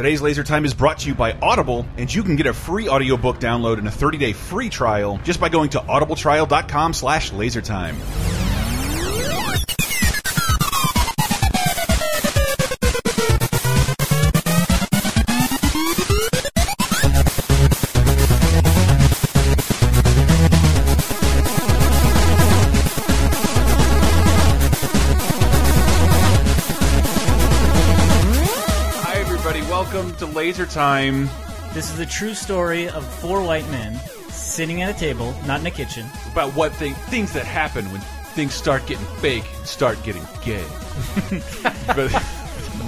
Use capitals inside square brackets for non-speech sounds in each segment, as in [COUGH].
Today's Laser Time is brought to you by Audible, and you can get a free audiobook download and a 30-day free trial just by going to audibletrial.com slash lasertime. Time. This is the true story of four white men sitting at a table, not in a kitchen. About what thing, things that happen when things start getting fake and start getting gay. [LAUGHS] but,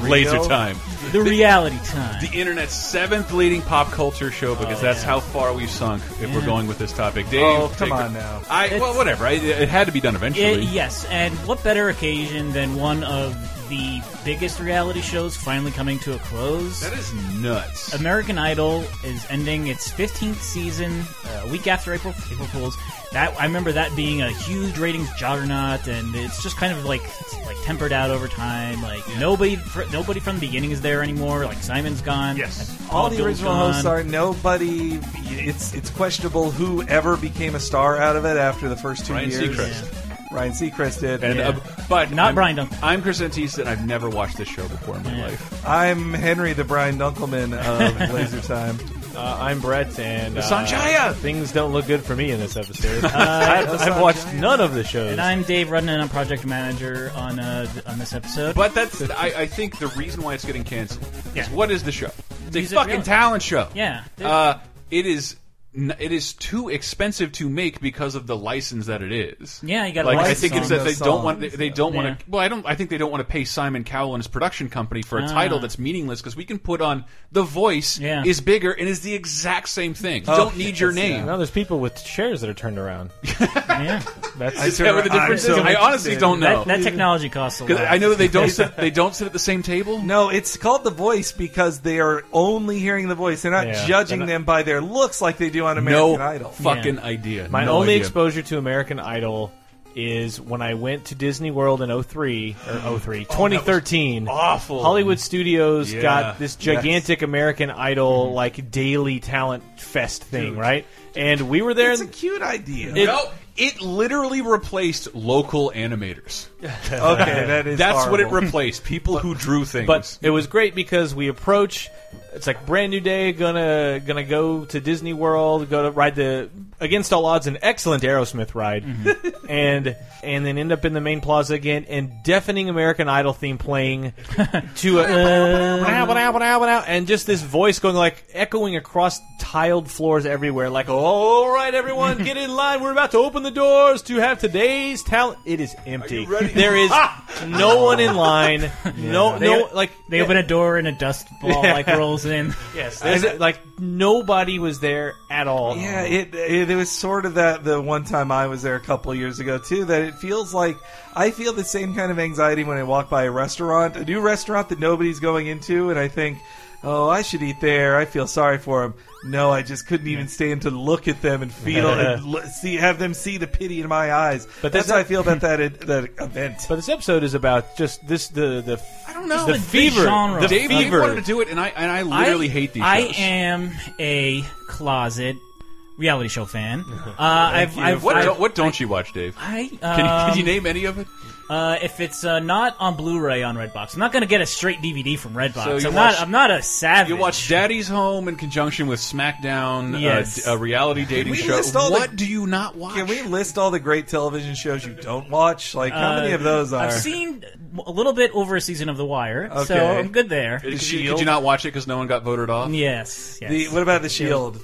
laser Time. The reality time. The internet's seventh leading pop culture show because Oh, that's yeah. how far we've sunk if we're going with this topic. Dave, Oh, take come it- on now. I well, whatever. I, it had to be done Yeah, eventually. yes, and what better occasion than one of the biggest reality shows finally coming to a close? That is nuts. American Idol is ending its 15th season uh, a week after April, April Fools. That I remember that being a huge ratings juggernaut, and it's just kind of like like tempered out over time. Like nobody, fr- nobody from the beginning is there anymore. Like Simon's gone. Yes. All Paul the Abdul's original gone. hosts are nobody. It's it's questionable who ever became a star out of it after the first two Ryan years. Seacrest. Ryan Seacrest did. And Yeah. uh, but Not I'm, Brian Duncan. I'm Chris Antista, and I've never watched this show before in my Yeah. life. I'm Henry, the Brian Dunkleman of [LAUGHS] Laser Time. Uh, I'm Brett, and uh, Sanjaya! things don't look good for me in this episode. [LAUGHS] I've, I've watched none of the shows. And I'm Dave Rudden, and I'm project manager on uh, on this episode. But that's I, I think the reason why it's getting canceled Yeah. is what is the show? It's a Music fucking reality. talent show. yeah, Uh, it is. N- It is too expensive to make because of the license that it is. Yeah, you gotta like. I think it's that they those don't want. They, they don't want to. Well, I don't. I think they don't want to pay Simon Cowell and his production company for a Ah. title that's meaningless because we can put on the voice Yeah. is bigger and is the exact same thing. You Oh, don't need your yes, name. no, there's people with chairs that are turned around. [LAUGHS] yeah. That's Is that what the I'm difference so is? I honestly don't know. That, that technology costs a lot. I know that they don't [LAUGHS] sit, they don't sit at the same table. No, it's called The Voice because they are only hearing the voice. They're not Yeah. judging They're not- them by their looks like they do on American no Idol. fucking idea. my No only idea. exposure to American Idol is when I went to Disney World in 03 or 03, 2013. awful. Hollywood Studios Yeah. got this gigantic American Idol mm-hmm. like daily talent fest thing, right? And we were there. It's a cute idea. It- No, it literally replaced local animators. [LAUGHS] okay, that is That's what it horrible. replaced. People who drew things. But it was great because we approach. It's like brand new day. Gonna gonna go to Disney World. Go to ride the against all odds an excellent Aerosmith ride, mm-hmm. [LAUGHS] and and then end up in the main plaza again and deafening American Idol theme playing [LAUGHS] to a [LAUGHS] and just this voice going like echoing across tiled floors everywhere. Like all right, everyone, get in line. We're about to open the doors to have today's talent. It is empty. There is no one in line. No They- no like They open a door and a dust ball Yeah. like rolls in. Yes, there's, like nobody was there at all. Yeah, it, it it was sort of that the one time I was there a couple of years ago too. That it feels like I feel the same kind of anxiety when I walk by a restaurant, a new restaurant that nobody's going into, and I think, oh, I should eat there. I feel sorry for them. No, I just couldn't even stand to look at them and feel and [LAUGHS] l- see have them see the pity in my eyes. But But that's how I feel about [LAUGHS] that that event. But this episode is about just this the the I don't know. the The fever genre. the Dave, Dave fever. wanted to do it, and I and I literally hate these. I shows. am a closet reality show fan. [LAUGHS] Uh, I've, I've, What I've- don't, what don't you watch, Dave? I, Can you, can you um, name any of it? Uh, if it's uh, not on Blu-ray on Redbox, I'm not going to get a straight DVD from Redbox. So you I'm watch- not. I'm not a savage. You watch Daddy's Home in conjunction with SmackDown, Yes. uh, d- a reality dating we show. list all the- What do you not watch? Can we list all the great television shows you don't watch? Like how many Uh, of those are? I've seen a little bit over a season of The Wire, so Okay. I'm good there. Could you, could you not watch it because no one got voted off? Yes. yes. the, what about the Shield?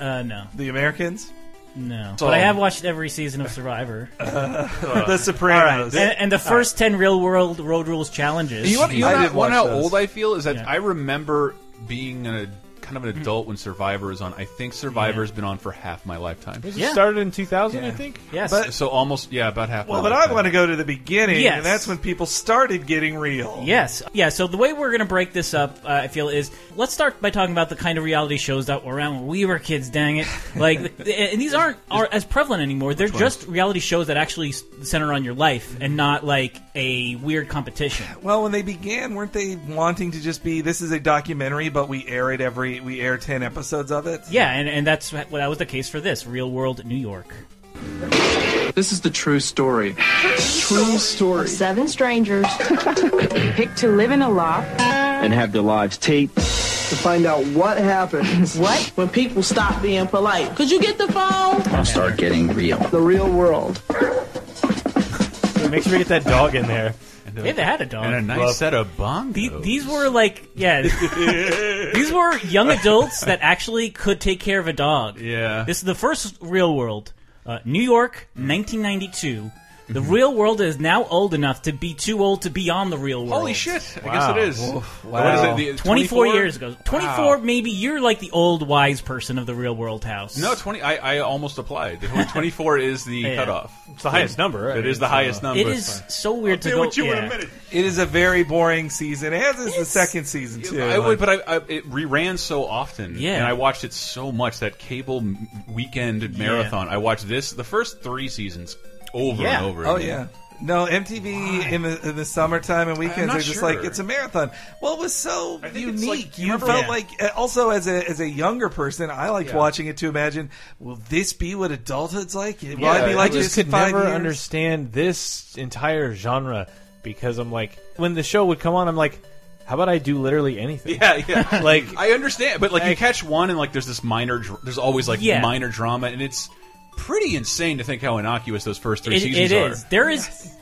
Uh, no, The Americans? no. So- but I have watched every season of Survivor, [LAUGHS] the Sopranos. and, and the first ten Real World Road Rules challenges. You want, you I know, did want how those. old I feel is that Yeah. I remember being a kind of an adult when Survivor is on. I think Survivor's been on for half my lifetime. It Yeah. started in 2000, I think. Yes. But- So almost, yeah, about half. Well, my but I lifetime. want to go to the beginning, Yes. and that's when people started getting real. Yes. Yeah, so the way we're going to break this up, uh, I feel, is let's start by talking about the kind of reality shows that were around when we were kids, dang it. [LAUGHS] Like, th- and these aren't are as prevalent anymore. They're just reality shows that actually s- center on your life and not like a weird competition. Well, when they began, weren't they wanting to just be this is a documentary, but we air it every we air ten episodes of it? Yeah, and, and that's what that was the case for this Real World New York. This is the true story. True story. Seven strangers [LAUGHS] picked to live in a loft. and have their lives taped. To find out what happens [LAUGHS] What? when people stop being polite. Could you get the phone? I'll start getting real. the real world. Make sure we get that dog in there. [LAUGHS] Yeah, they had a dog. and a nice Love- set of bongos. The- these were like, yeah, [LAUGHS] these were young adults that actually could take care of a dog. Yeah. This is the first real world. Uh, New York, 1992. The real world is now old enough to be too old to be on the real world. Holy shit! I Wow. guess it is. wow. What is it? The, 24 years ago. 24, maybe you're like the old wise person of the real world house. No, twenty. I, I almost applied. Twenty-four [LAUGHS] is the Yeah. cutoff. It's the highest number. Right? It is the It's, highest number. It is so weird to Deal go. with you in yeah. a minute. It is a very boring season, as is the second season too. I would, but I, I, it reran so often, Yeah. and I watched it so much that cable m- weekend marathon. I watched this the first three seasons over Yeah. and over. oh again. yeah. No, MTV in the in the summertime and weekends are just sure. like it's a marathon. Well, it was so I think it's unique. like- you you felt Yeah. like uh, also as a as a younger person, I liked Yeah. watching it to imagine. Will this be what adulthood's like? Will Yeah, I be like I this just in could five never years? understand this entire genre because I'm like, when the show would come on, I'm like, how about I do literally anything? Yeah, yeah. [LAUGHS] Like- I understand, but like you catch one and like there's this minor. Dr there's always like Yeah. minor drama, and it's pretty insane to think how innocuous those first three It, seasons it are. is. There is.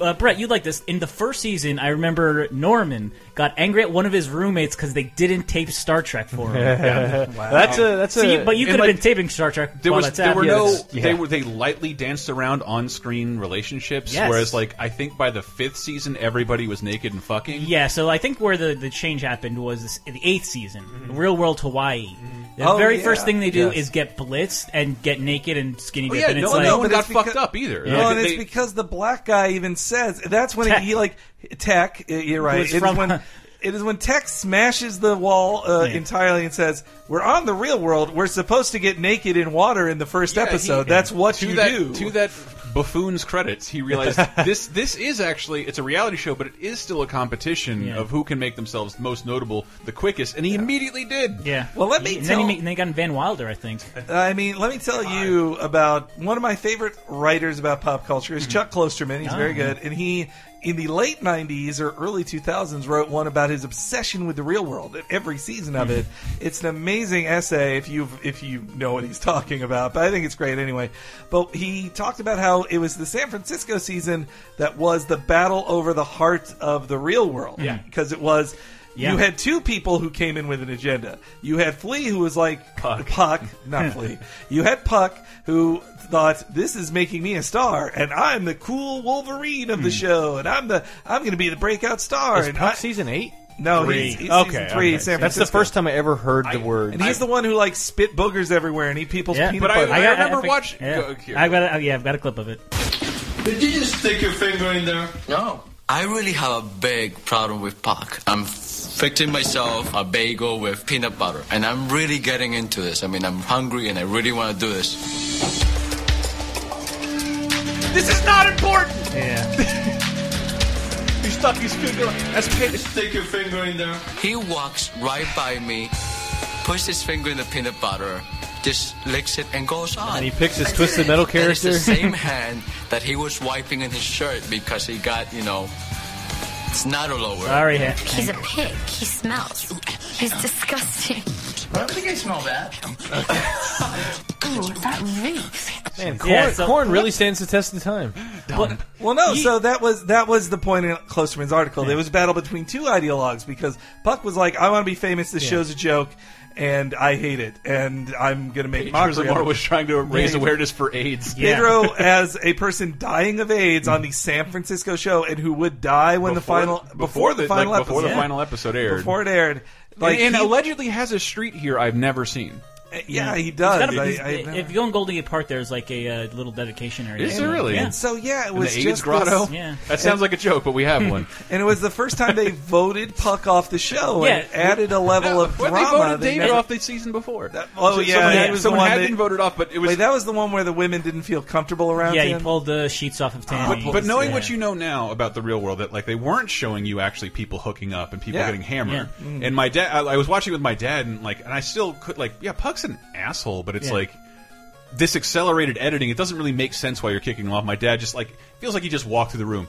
Uh, Brett, you'd like this. In the first season, I remember Norman got angry at one of his roommates because they didn't tape Star Trek for him. [LAUGHS] That's a that's so a. you, but you could have like, been taping Star Trek. There while was that's there were happening. no Yeah. they were they lightly danced around on screen relationships, Yes. whereas like I think by the fifth season everybody was naked and fucking. Yeah, so I think where the, the change happened was this, the eighth season, Real World Hawaii. The Oh, very yeah. first thing they do Yes. is get blitzed and get naked and skinny Oh, dip, yeah, and it's no, like no one but got it's fucked because- up either. No, Like, and it's because the black guy even says that's when Tech. he like tech. You're right. Who's It is from- when [LAUGHS] it is when Tech smashes the wall uh, Yeah. entirely and says, "We're on the real world. We're supposed to get naked in water in the first Yeah, episode. he- that's what to you that, do." To that buffoon's credits, he realized [LAUGHS] this this is actually it's a reality show, but it is still a competition Yeah. of who can make themselves most notable the quickest, and he immediately did. yeah. Well, let me and then, he tell- and they got Van Wilder, I think. I mean, let me tell you about one of my favorite writers about pop culture is hmm. Chuck Klosterman. He's very ah. good, and he in the late '90s or early 2000s wrote one about his obsession with the real world. Every season of it, mm-hmm. it's an amazing essay if you if you know what he's [LAUGHS] talking about. But I think it's great anyway. But he talked about how it was the San Francisco season that was the battle over the heart of the real world. Yeah. because it was. Yeah. You had two people who came in with an agenda. You had Flea, who was like Puck. Puck, not [LAUGHS] Flea. You had Puck, who thought this is making me a star, and I'm the cool Wolverine of the hmm. show, and I'm the I'm going to be the breakout star. is and Puck I, season eight? no, Three. he's, he's Okay, season three. okay. San That's the first time I ever heard the word. and he's the one who like spit boogers everywhere and eat people's Yeah. peanut But I- butter. I- remember think- watch- Yeah. go- here. I've got a, oh, yeah, I've got a clip of it. Did you just stick your finger in there? No. I really have a big problem with Puck. I'm fixing myself a bagel with peanut butter, and I'm really getting into this. I mean, I'm hungry and I really want to do this. This is not important. Yeah. He stuck his finger. That's pit. Stick your finger in there. He walks right by me, puts his finger in the peanut butter, just licks it and goes on. And he picks his Twisted Metal That is character. the same [LAUGHS] hand that he was wiping in his shirt because he got, you know, it's not a lower. Sorry, ha- He's a pig. He smells. He's disgusting. I don't think I smell bad. [LAUGHS] Ooh, that reeks. Man, corn, Yeah, so- corn really stands the test of time. But- Well, no. Ye- So that was that was the point in Klosterman's article. There was a battle between two ideologues because Puck was like, "I want to be famous. This show's a joke, and I hate it, and I'm going to make mockery." of Zamora it." was trying to raise Yeah. awareness for AIDS. Yeah. Pedro as a person dying of AIDS on the San Francisco show, and who would die when the final before, the, final like, episode before the Yeah. final episode aired. before it aired. Like and, and he- allegedly has a street here I've never seen. Yeah, he He's does. got a- I- he's- I- if you go in Golden Gate Park, there's like a uh, little dedication area. Is there really? Yeah. And so yeah, it was the AIDS just grotto. this- Yeah. [LAUGHS] That sounds like a joke, but we have one. [LAUGHS] and it was the first time they [LAUGHS] voted Puck off the show Yeah. and added a level of when drama. they voted They David never- off the season before. oh, So yeah, someone, that had, was the someone one had that- been voted off, but it was. Wait, that was the one where the women didn't feel comfortable around Yeah, him. he pulled the sheets off of Tammy. but, but knowing Yeah. what you know now about the real world, that like they weren't showing you actually people hooking up and people Yeah. getting hammered. Mm. And my dad, I, I was watching with my dad, and like, and I still could like, yeah, Puck's an asshole, but it's Yeah. like this accelerated editing. It doesn't really make sense why you're kicking him off. My dad just like feels like he just walked through the room.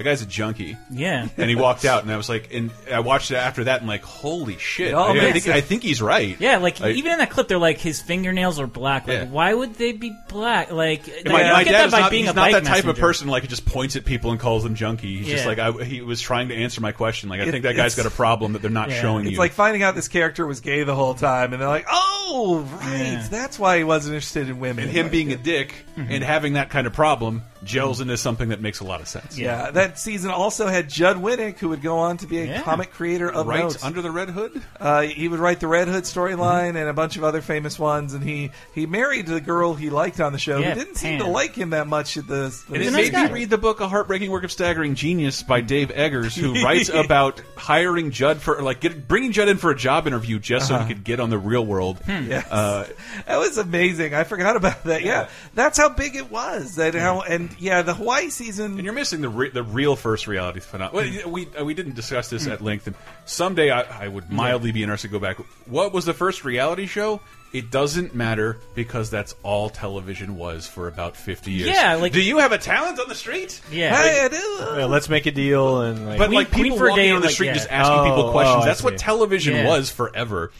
The guy's a junkie. Yeah. And he walked out, and I was like, and I watched it after that, and like, holy shit! It all I, I think. I think he's right. Yeah, like I- even in that clip, they're like his fingernails are black. Like, Yeah. why would they be black? Like, like, my, my dad that is by not, being he's a not bike that type of person like who just points at people and calls them junkie. He's just Yeah. like I, he was trying to answer my question. Like I It- think that guy's got a problem that they're not Yeah. showing It's you. It's like finding out this character was gay the whole time, and they're like, "Oh, right, Yeah. that's why he wasn't interested in women." and him Like, being a dick Mm-hmm. and having that kind of problem gels into something that makes a lot of sense. yeah, that season also had Judd Winick, who would go on to be a Yeah. comic creator of Right notes. under the red hood. Uh, he would write the Red Hood storyline Mm-hmm. and a bunch of other famous ones, and he he married the girl he liked on the show, Yeah, who didn't seem to like him that much at the. And the it nice made me read the book "A Heartbreaking Work of Staggering Genius" by Dave Eggers, who [LAUGHS] writes about hiring Judd for like get, bringing Judd in for a job interview just so he could get on the real world. Yes. Uh, that was amazing. I forgot about that. Yeah, that's how big it was. That how and yeah, the Hawaii season. And you're missing the re the real first reality phenomenon. Well, we uh, we didn't discuss this at length, and someday I, I would mildly be interested to go back. What was the first reality show? It doesn't matter because that's all television was for about 50 years. Yeah, like- do you have a talent on the street? Yeah. Hey, I do. Yeah, let's make a deal and like, But Queen- like people for a walking on the like, street yeah. just asking Oh, people questions. oh, I that's what television Yeah. was forever.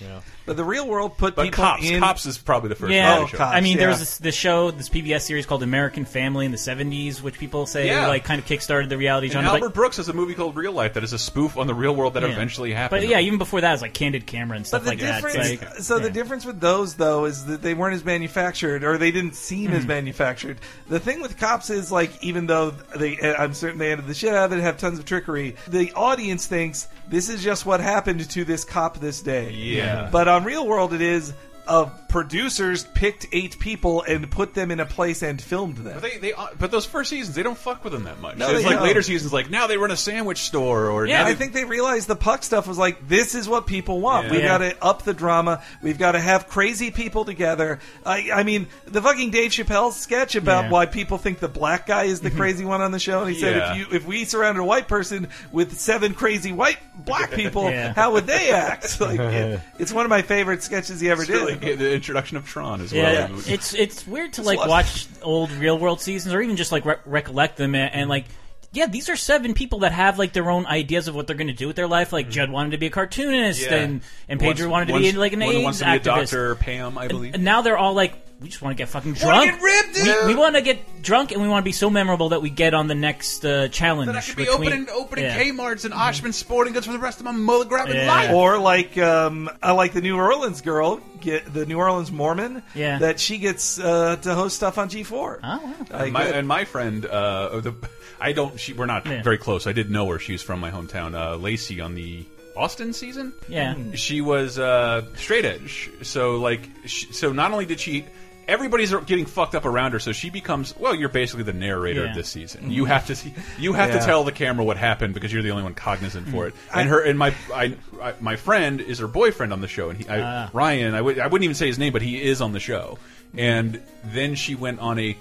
But the real world put But people cops, in. cops is probably the first Yeah, reality show. Cops, I mean, there yeah. was this, this show, this PBS series called American Family in the '70s, which people say Yeah. like kind of kickstarted the reality And genre. Albert Like, Brooks has a movie called Real Life that is a spoof on the real world that yeah. eventually happened. But yeah, even before that, it was like Candid Camera and stuff But the like that. It's difference, like- so the yeah. difference with those though is that they weren't as manufactured, or they didn't seem Hmm. as manufactured. The thing with cops is like, even though they, I'm certain they ended the shit out of it, have tons of trickery. The audience thinks this is just what happened to this cop this day. Yeah. But on Real World, it is. Uh, producers picked eight people and put them in a place and filmed them. But they, they, uh, but those first seasons, they don't fuck with them that much. No, it's like don't. later seasons, like now they run a sandwich store, or Yeah, I think they realized the puck stuff was like this is what people want. Yeah. We've Yeah. got to up the drama. We've got to have crazy people together. I, I mean, the fucking Dave Chappelle sketch about Yeah. why people think the black guy is the crazy one on the show. And he said, Yeah. if you if we surrounded a white person with seven crazy white black [LAUGHS] people, Yeah. how would they act? [LAUGHS] Like, it- it's one of my favorite sketches he ever It's really did. the introduction of Tron as well. Yeah, [LAUGHS] it's it's weird to like watch old real world seasons or even just like re- recollect them and, and like. Yeah, these are seven people that have like their own ideas of what they're going to do with their life. Like mm-hmm. Judd wanted to be a cartoonist, Yeah. and and Pedro One's- wanted to one's- be like an one AIDS wants to be a activist. doctor, Pam, I believe. And now they're all like, we just want to get fucking drunk. get ripped, we, dude! we want to get drunk, and we want to be so memorable that we get on the next uh, challenge. That I could be between- opening opening yeah. Kmart's and Oshman Sporting Goods for the rest of my mother grabbing Yeah. life. Or like um, I like the New Orleans girl, get the New Orleans Mormon. Yeah. that she gets uh, to host stuff on G four. Oh, wow. Like, my, and my friend, uh, the, I don't. She, we're not Yeah. very close. I did know her. was from my hometown. Uh, Lacey on the Austin season. Yeah. she was uh, straight edge. So like, she, so not only did she. Everybody's getting fucked up around her, so she becomes well. You're basically the narrator Yeah. of this season. You have to see, you have Yeah. to tell the camera what happened because you're the only one cognizant for it. And her and my I, I, my friend is her boyfriend on the show, and he I, Ah. Ryan. I would I wouldn't even say his name, but he is on the show. And then she went on a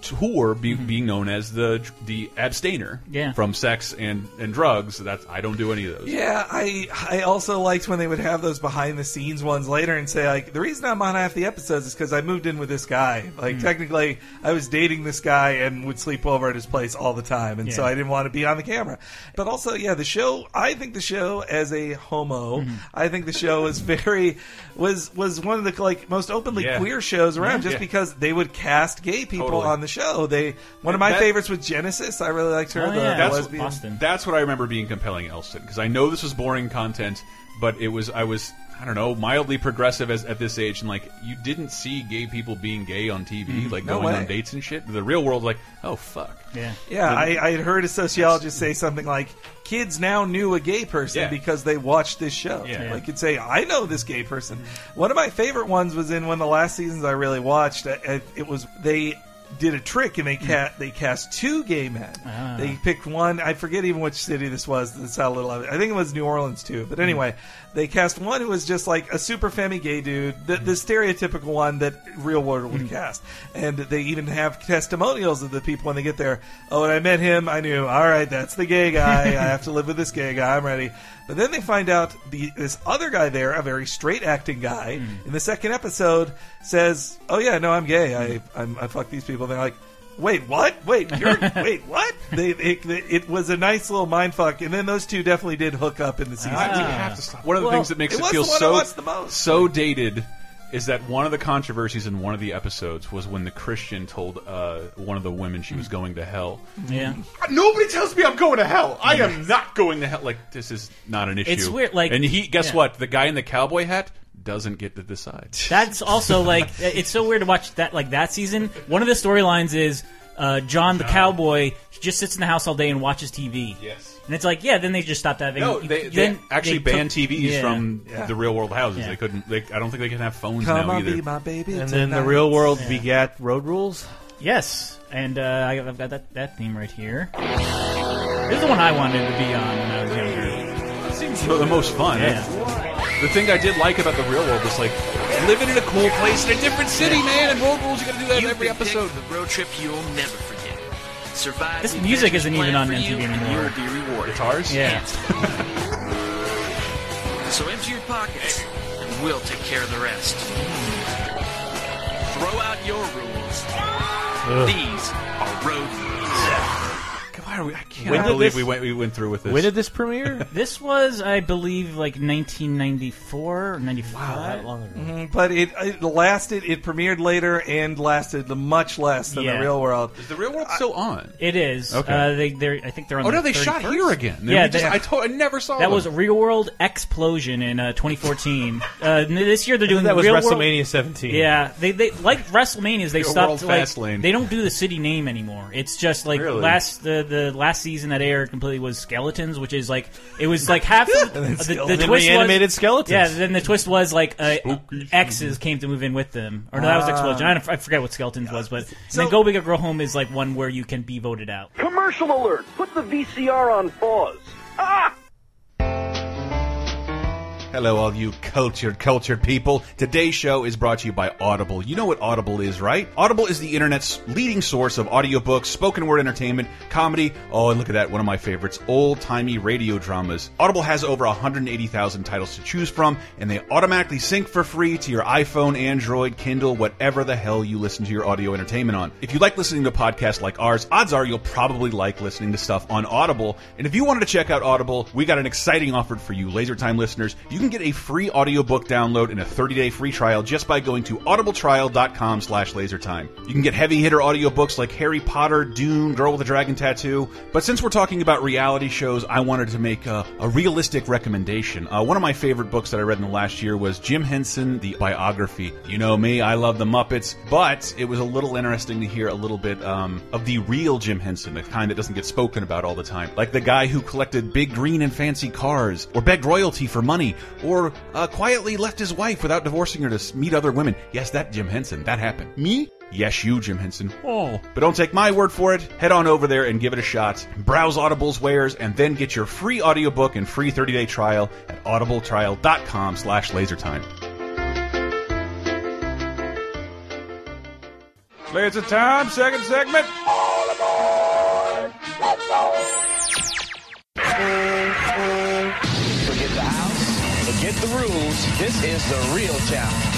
tour be, being known as the the abstainer Yeah. from sex and and drugs that's I don't do any of those Yeah, I I also liked when they would have those behind the scenes ones later and say like the reason I'm on half the episodes is because I moved in with this guy. Like Hmm. technically, I was dating this guy and would sleep over at his place all the time, and so I didn't want to be on the camera. But also, yeah, the show. I think the show as a homo, Mm-hmm. I think the show was very was was one of the like most openly Yeah. queer shows around, just Yeah. because they would cast gay people Totally. on the show. They one of my That- favorites was Genesis. I really liked her. Oh, the, yeah. the That's- lesbian. Boston. That's what I remember being compelling Elston because I know this was boring content, but it was I was I don't know mildly progressive as, at this age and like you didn't see gay people being gay on TV mm-hmm. like No going way. on dates and shit. The real world like oh fuck. Yeah. Yeah, I, I had heard a sociologist say something like, "Kids now knew a gay person Yeah. because they watched this show." Yeah. Like, could say, "I know this gay person." One of my favorite ones was in one of the last seasons I really watched. I, I, it was they did a trick and they ca- they cast two gay men. Ah. They picked one. I forget even which city this was. That's how little. I, I think it was New Orleans too. But anyway, they cast one who was just like a super femmy gay dude, the, the mm-hmm. stereotypical one that real world would mm-hmm. cast. And they even have testimonials of the people when they get there. Oh, when I met him, I knew. All right, that's the gay guy. I have to live with this gay guy. I'm ready. But then they find out the this other guy there, a very straight acting guy, mm-hmm. in the second episode says, "Oh yeah, no, I'm gay. I I'm, I fuck these people." And They're like. Wait, what? Wait, you're wait, what? They, it, it was a nice little mind fuck, and then those two definitely did hook up in the season. I- we have to stop. One of the Well, things that makes it it, feel the so the most. so dated is that one of the controversies in one of the episodes was when the Christian told uh, one of the women she was going to hell. Yeah. Nobody tells me I'm going to hell. I am not going to hell. Like this is not an issue. It's weird, like- and he guess yeah. what? The guy in the cowboy hat doesn't get to decide. [LAUGHS] That's also like it's so weird to watch that like that season. One of the storylines is uh, John the cowboy. Just sits in the house all day and watches TV. Yes. And it's like, yeah, then they just stopped having. No, they, they then actually they banned took- TVs yeah. from Yeah. the real world houses. Yeah. They couldn't. They, I don't think they can have phones Come now on, either. be my baby. And then the real world Yeah. begat road rules. Yes, and uh, I- I've got that, that theme right here. This is the one I wanted to be on when I was younger. seems the most fun. Yeah. The thing I did like about the real world was like living in a cool place in a different city, man. And road rules, you got to do that in every episode. The road trip you'll never forget. Survive. This music isn't even on for you, MTV anymore. You will be rewarded. Guitars? Yeah. [LAUGHS] So empty your pockets, and we'll take care of the rest. Throw out your rules. These are road rules. Why are we? I can't When did believe this- we went we went through with this. When did this premiere? [LAUGHS] This was, I believe, like 1994 or 95. Wow, that long ago. Mhm, But it, it lasted. It premiered later and lasted much less than Yeah. the real world. is the real world still on? It is. Okay. Uh, they, they're, I think they're on. Oh no, their they shot 31st? here again. Yeah, We just- they- I, told, I never saw That them. was Real World Explosion in uh, 2014. [LAUGHS] uh, this year they're doing That was Real WrestleMania World, 17. Yeah, they, they like WrestleManias. They Real stopped World like Fastlane. they don't do the city name anymore. It's just like Really? last the the last season that aired completely was Skeletons, which is like it was like half [LAUGHS] the, the, the twist reanimated was, skeletons. Yeah, then the twist was like uh, Spooky X's came to move in with them, or no, that was. Explosion. I, don't- I forget what Skeletons was, but and So- then Go Big or Go Home is like one where you can be voted out. Commercial alert! Put the VCR on pause. Ah! Hello, all you cultured, cultured people. Today's show is brought to you by Audible. You know what Audible is, right? Audible is the internet's leading source of audiobooks, spoken word entertainment, comedy. Oh, and look at that, one of my favorites, old timey radio dramas. Audible has over 180,000 titles to choose from, and they automatically sync for free to your iPhone, Android, Kindle, whatever the hell you listen to your audio entertainment on. If you like listening to podcasts like ours, odds are you'll probably like listening to stuff on Audible. And if you wanted to check out Audible, we got an exciting offer for you, Laser Time listeners. You can get a free audiobook download and a 30-day free trial just by going to audibletrial.com slash lasertime. You can get heavy hitter audiobooks like Harry Potter, Dune, Girl with a Dragon Tattoo. But since we're talking about reality shows, I wanted to make a, a realistic recommendation. Uh, one of my favorite books that I read in the last year was Jim Henson, the biography. You know me, I love the Muppets, but it was a little interesting to hear a little bit um, of the real Jim Henson, the kind that doesn't get spoken about all the time. Like the guy who collected big green and fancy cars, or begged royalty for money, or uh, quietly left his wife without divorcing her to meet other women. Yes, that Jim Henson, that happened. Me? Yes, you, Jim Henson. Oh. But don't take my word for it. Head on over there and give it a shot. Browse Audible's wares and then get your free audiobook and free 30-day trial at audibletrial.com slash lasertime. Laser time, second segment. Forget house, forget the rules. This is the real challenge.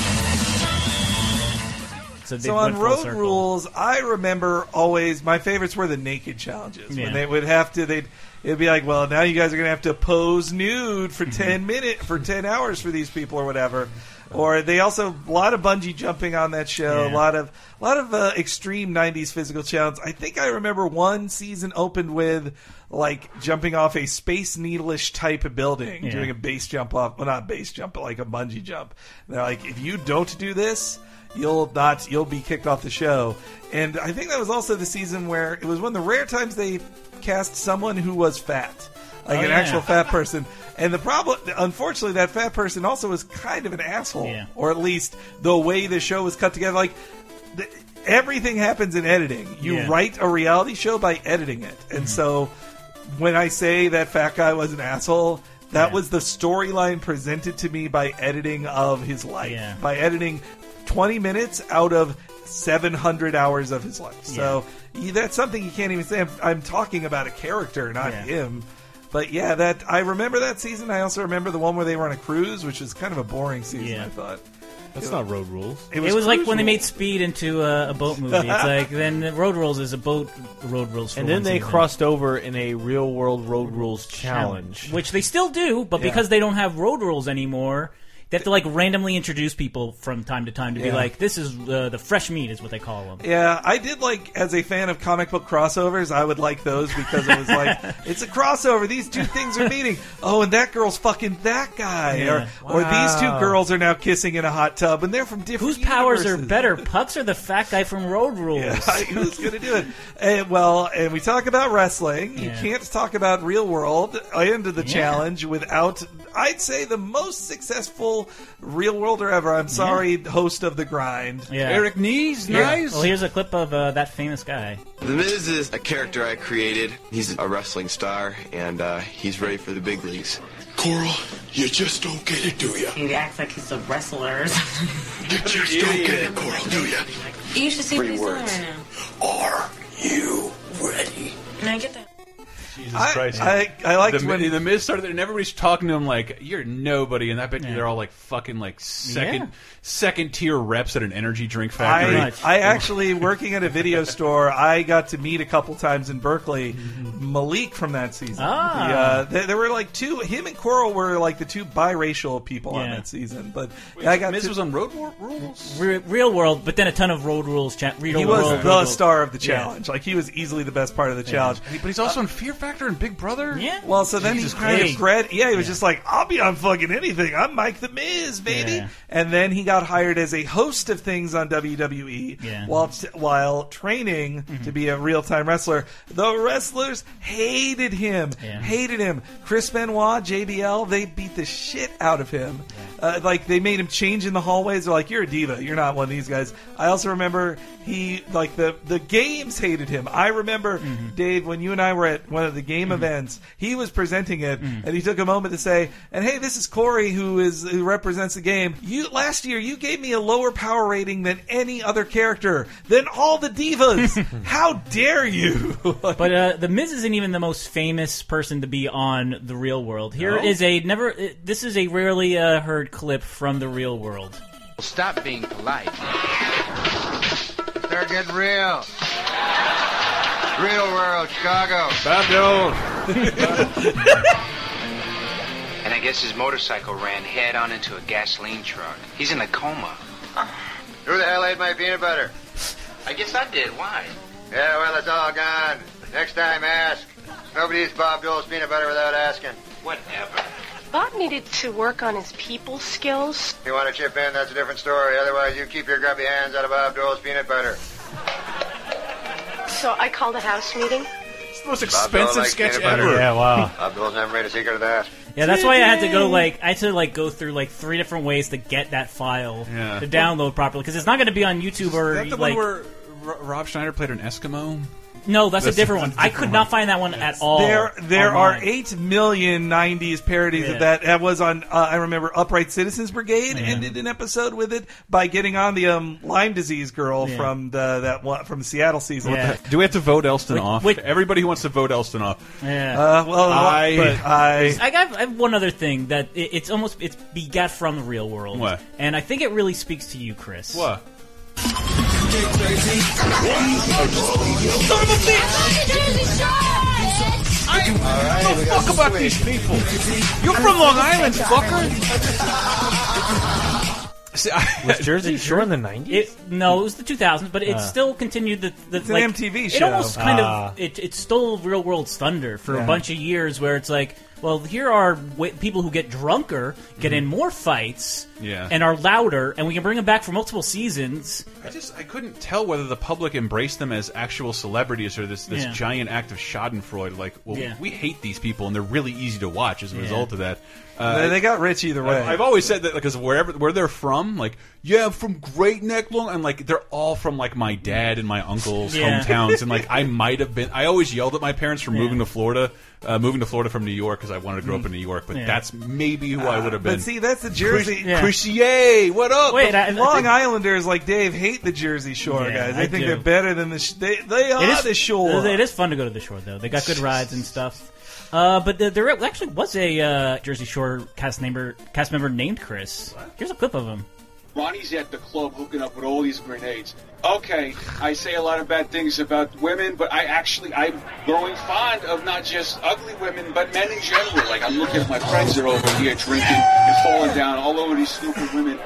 So, So on road circle. rules, I remember always my favorites were the naked challenges Yeah. when they would have to. They'd it'd be like, well, now you guys are gonna have to pose nude Mm-hmm. for ten minutes for ten hours for these people or whatever. Or they also a lot of bungee jumping on that show, Yeah. a lot of a lot of uh, extreme '90s physical challenges. I think I remember one season opened with like jumping off a space needle-ish type of building, Yeah. doing a base jump off, well, not base jump, but like a bungee jump. And they're like, if you don't do this, you'll not, you'll be kicked off the show. And I think that was also the season where it was one of the rare times they cast someone who was fat, like Oh, an yeah. actual fat person. And the problem, unfortunately, that fat person also was kind of an asshole, Yeah. or at least the way the show was cut together. Like the, everything happens in editing. You Yeah. write a reality show by editing it, and mm-hmm. so when I say that fat guy was an asshole, that Yeah. was the storyline presented to me by editing of his life. Yeah. By editing 20 minutes out of 700 hours of his life. So that's something you can't even say. I'm, I'm talking about a character, not him. But yeah, that I remember that season. I also remember the one where they were on a cruise, which was kind of a boring season. I thought That's not road rules. It was, like Cruise when they made Speed into a, a boat movie. It's [LAUGHS] like then Road Rules is a boat Road Rules, for And then one they season. crossed over in a real world road rules challenge. which they still do, but Yeah. because they don't have Road Rules anymore. They have to like randomly introduce people from time to time to be Yeah. like, "This is uh, the fresh meat," is what they call them. Yeah, I did like as a fan of comic book crossovers. I would like those because it was like [LAUGHS] it's a crossover. These two things are meeting. Oh, and that girl's fucking that guy, Yeah. or or these two Wow. girls are now kissing in a hot tub, and they're from different. Whose powers are universes. better, Pucks or the fat guy from Road [LAUGHS] Rules? Yeah, [LAUGHS] who's going to do it? And, well, and we talk about wrestling. You Yeah. can't talk about real world end of the challenge without, I'd say, the most successful real worlder ever. I'm sorry, host of the grind. Yeah. Eric Knees, nice. Well, here's a clip of uh, that famous guy. The Miz is a character I created. He's a wrestling star, and uh, he's ready for the big leagues. Coral, you just don't get it, do you? He acts like he's a wrestler. You just don't get it, Coral, do you? you should see what Three he's doing words. right now. Are you ready? Can I get that? Jesus I- Christ. I- I liked the, when- the Miz started there, and everybody's talking to him like, "You're nobody," and I bet you they're all like fucking like second Yeah. second tier reps at an energy drink factory. I, I actually working at a video store. I got to meet a couple times in Berkeley Malik from that season. Ah. The, uh, there, there were like two. Him and Coral were like the two biracial people on that season. But I got Miz to, was on Road War Rules. Re- real world, but then a ton of Road Rules. Cha- real he was world, the Road Rules. star of the Yeah. challenge. Like he was easily the best part of the challenge. But he's also on Fear Factor and Big Brother. Yeah. Well, so then Jesus he kind Christ. of grad. Yeah, he was just like, "I'll be on fucking anything. I'm Mike the Miz, baby." Yeah. And then he got hired as a host of things on WWE Yeah. while t- while training to be a real time wrestler. The wrestlers hated him, Yeah. hated him. Chris Benoit, JBL, they beat the shit out of him. Uh, like they made him change in the hallways. They're like, "You're a diva. You're not one of these guys." I also remember he like the the games hated him. I remember Mm-hmm. Dave when you and I were at one of the game events. He was presenting it, and he took a moment to say, "And hey, this is Corey who is who represents the game. You last year you gave me a lower power rating than any other character than all the divas. [LAUGHS] How dare you?" [LAUGHS] But uh, the Miz isn't even the most famous person to be on the Real World. Here No? is a never. uh, This is a rarely uh, heard clip from the Real World. Stop being polite. They're getting real. Real world, Chicago. Bob Dylan. [LAUGHS] And I guess his motorcycle ran head on into a gasoline truck. He's in a coma. [SIGHS] Who the hell ate my peanut butter? I guess I did. Why? Yeah, well, it's all gone. Next time, ask. Nobody eats Bob Dole's peanut butter without asking. Whatever. Bob needed to work on his people skills. If you want to chip in, that's a different story. Otherwise, you keep your grubby hands out of Bob Dole's peanut butter. So I called a house meeting. It's the most expensive likes sketch peanut butter. ever. Yeah, wow. Bob Dole's never made a secret of that. Yeah, that's why I had to go like I had to like go through like three different ways to get that file Yeah. to download properly because it's not going to be on YouTube or Is that the like one where R- Rob Schneider played an Eskimo? No, that's, That's- a different one. that's a I different could not find that one at all. There, there are eight million '90s parodies Yeah. of that. That was on. Uh, I remember Upright Citizens Brigade Yeah. ended an episode with it by getting on the um, Lyme disease girl Yeah. from the that one from Seattle season. Yeah. Do we have to vote Elston Wait, off? wait. Everybody who wants to vote Elston off. Yeah. Uh, well, I- I, I got I have one other thing that it, it's almost it's begat from the real world. What? And I think it really speaks to you, Chris. What? I don't give a fuck about these people. You're from Long Island, fucker. See, I, Was Jersey Shore in the nineties? It, no, it was the 2000s, but it Ah. still continued the. the It's an like, MTV It almost kind Ah. of it, it stole real world's thunder for Yeah. a bunch of years, where it's like, well, here are w- people who get drunker, get in more fights, Yeah. and are louder, and we can bring them back for multiple seasons. I just I couldn't tell whether the public embraced them as actual celebrities or this this Yeah. giant act of Schadenfreude. Like, well, Yeah. we hate these people and they're really easy to watch as a Yeah. result of that. Uh, They, they got rich either way. I- I've always said that because wherever where they're from, like yeah, I'm from Great Neck, Long, and like they're all from like my dad and my uncle's Yeah. hometowns, and like I might have been. I always yelled at my parents for Yeah. moving to Florida, uh, moving to Florida from New York because I wanted to grow up in New York. But Yeah. that's maybe who I would have been. But see, that's the Jersey. Yeah. Christier, what up? Wait, I, I Long think- Islanders like Dave hate the Jersey Shore Yeah, guys. They I think do. they're better than the. Sh- they they are It is the shore. It is fun to go to the shore, though. They got good [LAUGHS] rides and stuff. Uh, but the, there actually was a uh, Jersey Shore cast member cast member named Chris. Here's a clip of him. Ronnie's at the club hooking up with all these grenades. Okay, I say a lot of bad things about women, but I actually I'm growing fond of not just ugly women, but men in general. Like I'm looking at my friends that are over here drinking and falling down all over these stupid women.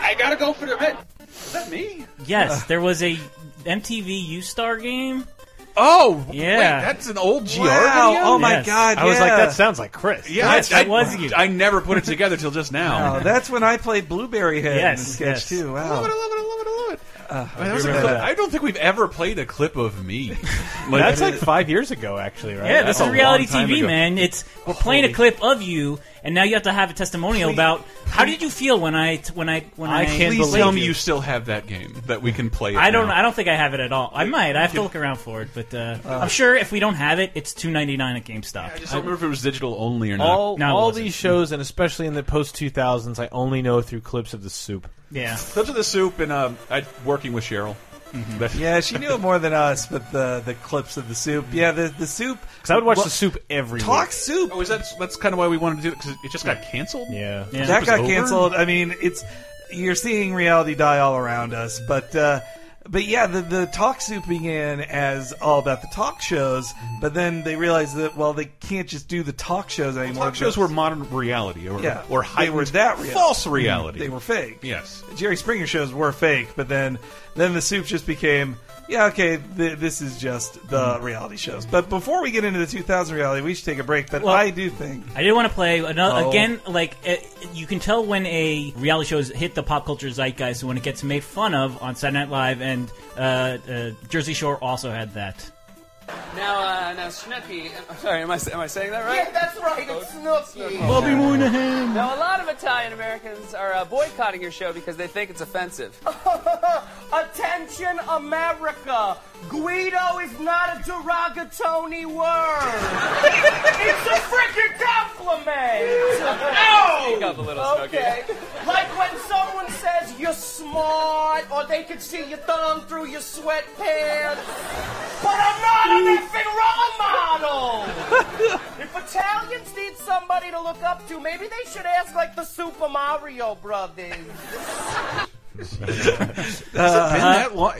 I gotta go for the men. Is that me? Yes, there was a MTV U Star game. Oh, Yeah. wait, that's an old GR Wow, video. oh my Yes. God! I was like, yeah. that sounds like Chris. Yeah, Yes, I, that was you. I never put it together till just now. Oh, that's when I played Blueberry Head in Yes, the sketch yes. too. I Wow. love it, I love it, I love it, I love it. Uh, I, mean, that was a remember clip- that. I don't think we've ever played a clip of me. [LAUGHS] That's like five years ago, actually, right? Yeah, this is a reality time TV, ago. man. It's we're playing a clip of you, and now you have to have a testimonial about how did you feel when I when I when I, I can't Please tell me you? you still have that game that we can play. It I don't. now. I don't think I have it at all. I might. I have to look around for it, but uh, I'm sure if we don't have it, it's two ninety nine at GameStop. I just don't remember if it was digital only or not. All, No, all these shows, and especially in the post 2000s, I only know through clips of the soup. yeah. Clips of the soup and um, I working with Cheryl. That- Yeah, she knew it more than us, but the the clips of the soup. Yeah, the the soup. Because I would watch Well, the soup every Talk week. soup. Oh, is that that's kind of why we wanted to do it because it just got canceled? Yeah. Yeah. that got over? canceled. I mean, it's you're seeing reality die all around us, but uh, but yeah, the the talk soup began as all about the talk shows, mm-hmm. but then they realized that well, they can't just do the talk shows anymore. Talk shows were modern reality, or yeah, or they heightened were that reality. false mm-hmm. reality. They were fake. yes. Jerry Springer shows were fake, but then then the soup just became yeah okay th- this is just the reality shows. But before we get into the 2000 reality, we should take a break. But Well- I do think I did want to play another Oh. again. Like uh, you can tell when a reality show has hit the pop culture zeitgeist when it gets made fun of on Saturday Night Live, and uh, uh, Jersey Shore also had that. Now, uh, now, Snooki. uh, Sorry, am I am I saying that right? Yeah, that's right. It's Snooki. Bobby Moynihan. Now, a lot of Italian Americans are uh, boycotting your show because they think it's offensive. [LAUGHS] Attention, America. Guido is not a derogatory word. [LAUGHS] it's a freaking compliment. Speak up a little, Snooki. Okay. Like when someone says you're smart, or they can see your thumb through your sweatpants. But I'm not an effing role model. if Italians need somebody to look up to, maybe they should ask like the Super Mario Brothers. Has it been that long?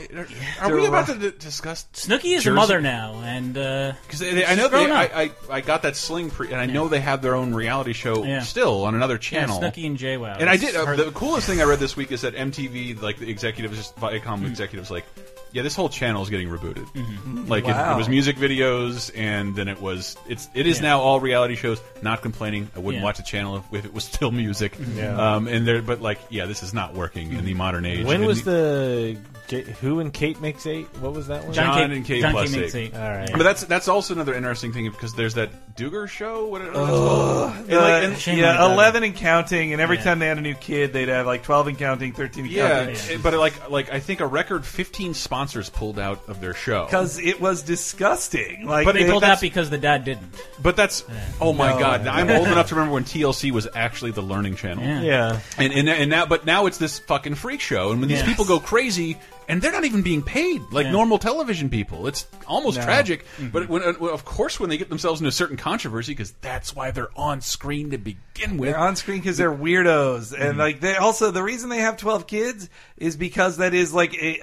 Are we about to d- discuss? Snooki is Jersey? a mother now, and uh, Because I know they. I, I I got that sling pre, and I know they have their own reality show Yeah. still on another yeah, channel. Snooki and JWoww. And I did. Uh, the coolest thing I read this week is that MTV, like the executives, just Viacom executives, like, yeah, this whole channel is getting rebooted. Mm-hmm. Like it, Wow. it was music videos, and then it was it's it is Yeah. now all reality shows. Not complaining. I wouldn't Yeah. watch the channel if, if it was still music. Yeah. Um, and there, but like, yeah, this is not working in the modern age. When And was the J- Who and Kate makes eight? What was that one? John John K- and Kate John plus K makes eight. eight. All right. But that's that's also another interesting thing because there's that Duggar show. What, what that's Ugh. And uh, like, and- Shame on yeah, the eleven and counting, and every Yeah. time they had a new kid, they'd have like twelve and counting, thirteen and Yeah, counting. it- eh, but like like I think a record 15 sponsors pulled out of their show. Because it was disgusting. Like But They they- pulled that's- out because the dad didn't. But that's oh my No. god! I'm old [LAUGHS] enough to remember when TLC was actually the Learning Channel. Yeah. Yeah. And, and and now, but now it's this fucking freak show, and when these Yes. people go crazy, and they're not even being paid like Yeah. normal television people, it's almost No. tragic. Mm-hmm. But when, uh, of course, when they get themselves into a certain controversy, because that's why they're on screen to begin with. They're on screen because they're weirdos, and like they also the reason they have twelve kids is because that is like a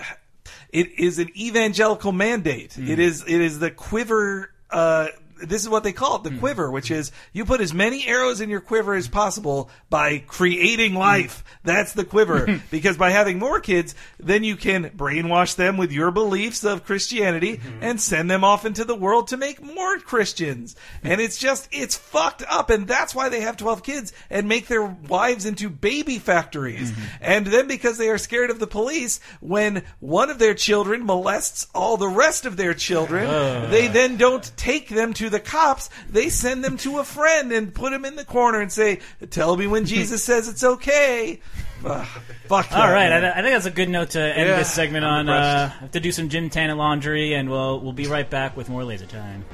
it is an evangelical mandate. It is it is the quiver. Uh, this is what they call it, the hmm. quiver, which is you put as many arrows in your quiver as possible by creating hmm. life. That's the quiver. [LAUGHS] because by having more kids, then you can brainwash them with your beliefs of Christianity hmm. and send them off into the world to make more Christians. And it's just, it's fucked up. And that's why they have 12 kids and make their wives into baby factories. And then because they are scared of the police, when one of their children molests all the rest of their children, Ugh. they then don't take them to the cops. They send them to a friend and put him in the corner and say, "Tell me when Jesus says it's okay." Ugh, fuck. All that, right. I, I think that's a good note to end Yeah, this segment I'm on. Uh. I have to do some gym tan and laundry, and we'll we'll be right back with more laser time.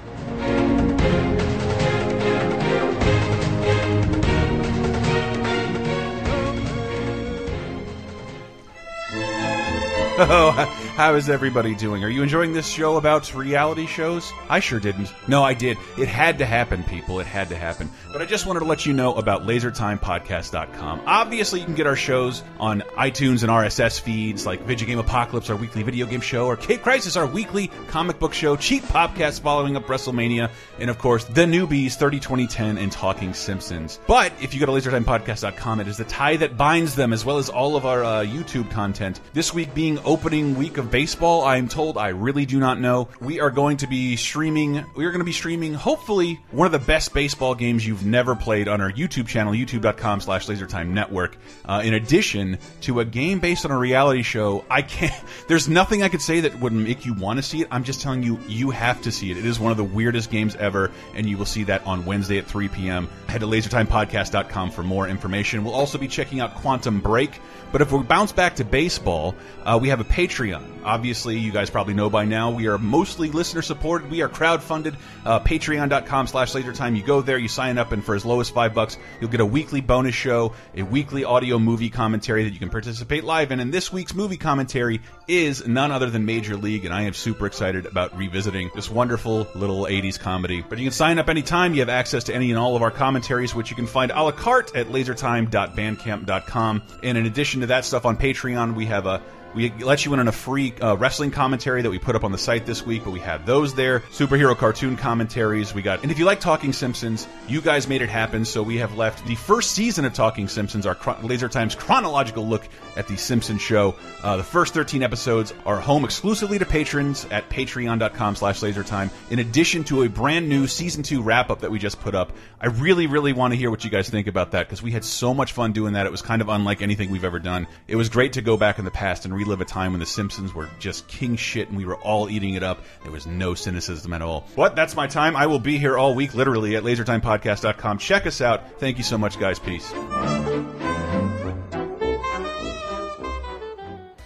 Oh, [LAUGHS] [LAUGHS] how is everybody doing? Are you enjoying this show about reality shows? I sure didn't. No, I did. It had to happen, people. It had to happen. But I just wanted to let you know about LaserTimePodcast.com. Obviously, you can get our shows on iTunes and RSS feeds like Video Game Apocalypse, our weekly video game show, or Cape Crisis, our weekly comic book show, Cheap Popcast following up WrestleMania, and of course, The Newbies 30 2010 and Talking Simpsons. But if you go to LaserTimePodcast.com, it is the tie that binds them as well as all of our uh, YouTube content. This week being opening week of baseball, I'm told I really do not know. We are going to be streaming. We are going to be streaming, hopefully, one of the best baseball games you've never played on our YouTube channel, YouTube.com/slash LaserTime Network. Uh, in addition to a game based on a reality show, I can't. [LAUGHS] There's nothing I could say that would make you want to see it. I'm just telling you, you have to see it. It is one of the weirdest games ever, and you will see that on Wednesday at 3 p.m. Head to LaserTimePodcast.com for more information. We'll also be checking out Quantum Break. But if we bounce back to baseball, uh, we have a Patreon. Obviously, you guys probably know by now, we are mostly listener supported. We are crowdfunded. Uh, Patreon.com slash lasertime. You go there, you sign up, and for as low as five bucks, you'll get a weekly bonus show, a weekly audio movie commentary that you can participate live in. And this week's movie commentary is none other than Major League, and I am super excited about revisiting this wonderful little 80s comedy. But you can sign up anytime. You have access to any and all of our commentaries, which you can find a la carte at lasertime.bandcamp.com. And in addition to that stuff on Patreon, we have a we let you in on a free uh, wrestling commentary that we put up on the site this week, but we have those there. Superhero cartoon commentaries. We got, and if you like Talking Simpsons, you guys made it happen. So we have left the first season of Talking Simpsons, our LaserTime's chronological look at the Simpsons show. Uh, the first 13 episodes are home exclusively to patrons at patreon.com/slash lasertime. In addition to a brand new season two wrap up that we just put up, I really, really want to hear what you guys think about that because we had so much fun doing that. It was kind of unlike anything we've ever done. It was great to go back in the past and relive a time when the Simpsons were just king shit and we were all eating it up. There was no cynicism at all. But that's my time. I will be here all week, literally, at lasertimepodcast.com. Check us out. Thank you so much, guys. Peace.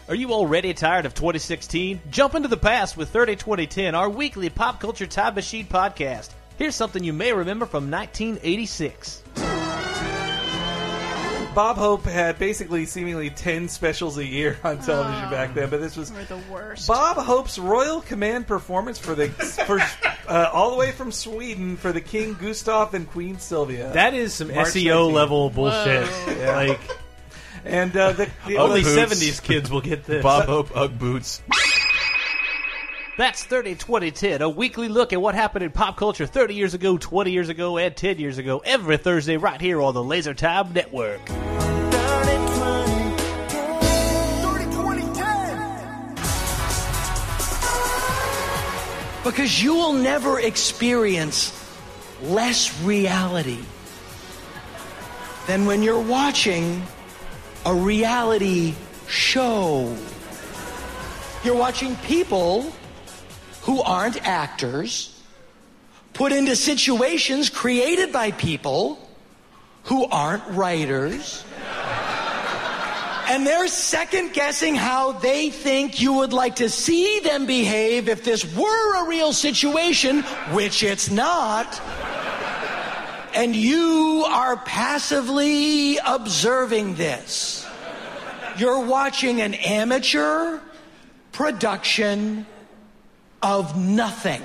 Are you already tired of 2016? Jump into the past with 30 2010, our weekly pop culture time machine podcast. Here's something you may remember from 1986. Bob Hope had basically seemingly 10 specials a year on television back then, but this was the worst. Bob Hope's Royal Command performance for the for uh, all the way from Sweden for the King Gustav and Queen Sylvia. That is some March SEO 19. level bullshit. Yeah. Like and uh, the, the only boots. 70s kids will get this. Bob Hope Ugg boots. That's 30 2010, a weekly look at what happened in pop culture 30 years ago, 20 years ago, and 10 years ago, every Thursday right here on the Laser Time Network. Because you will never experience less reality than when you're watching a reality show. You're watching people who aren't actors put into situations created by people who aren't writers. And they're second guessing how they think you would like to see them behave if this were a real situation, which it's not. And you are passively observing this. You're watching an amateur production of nothing.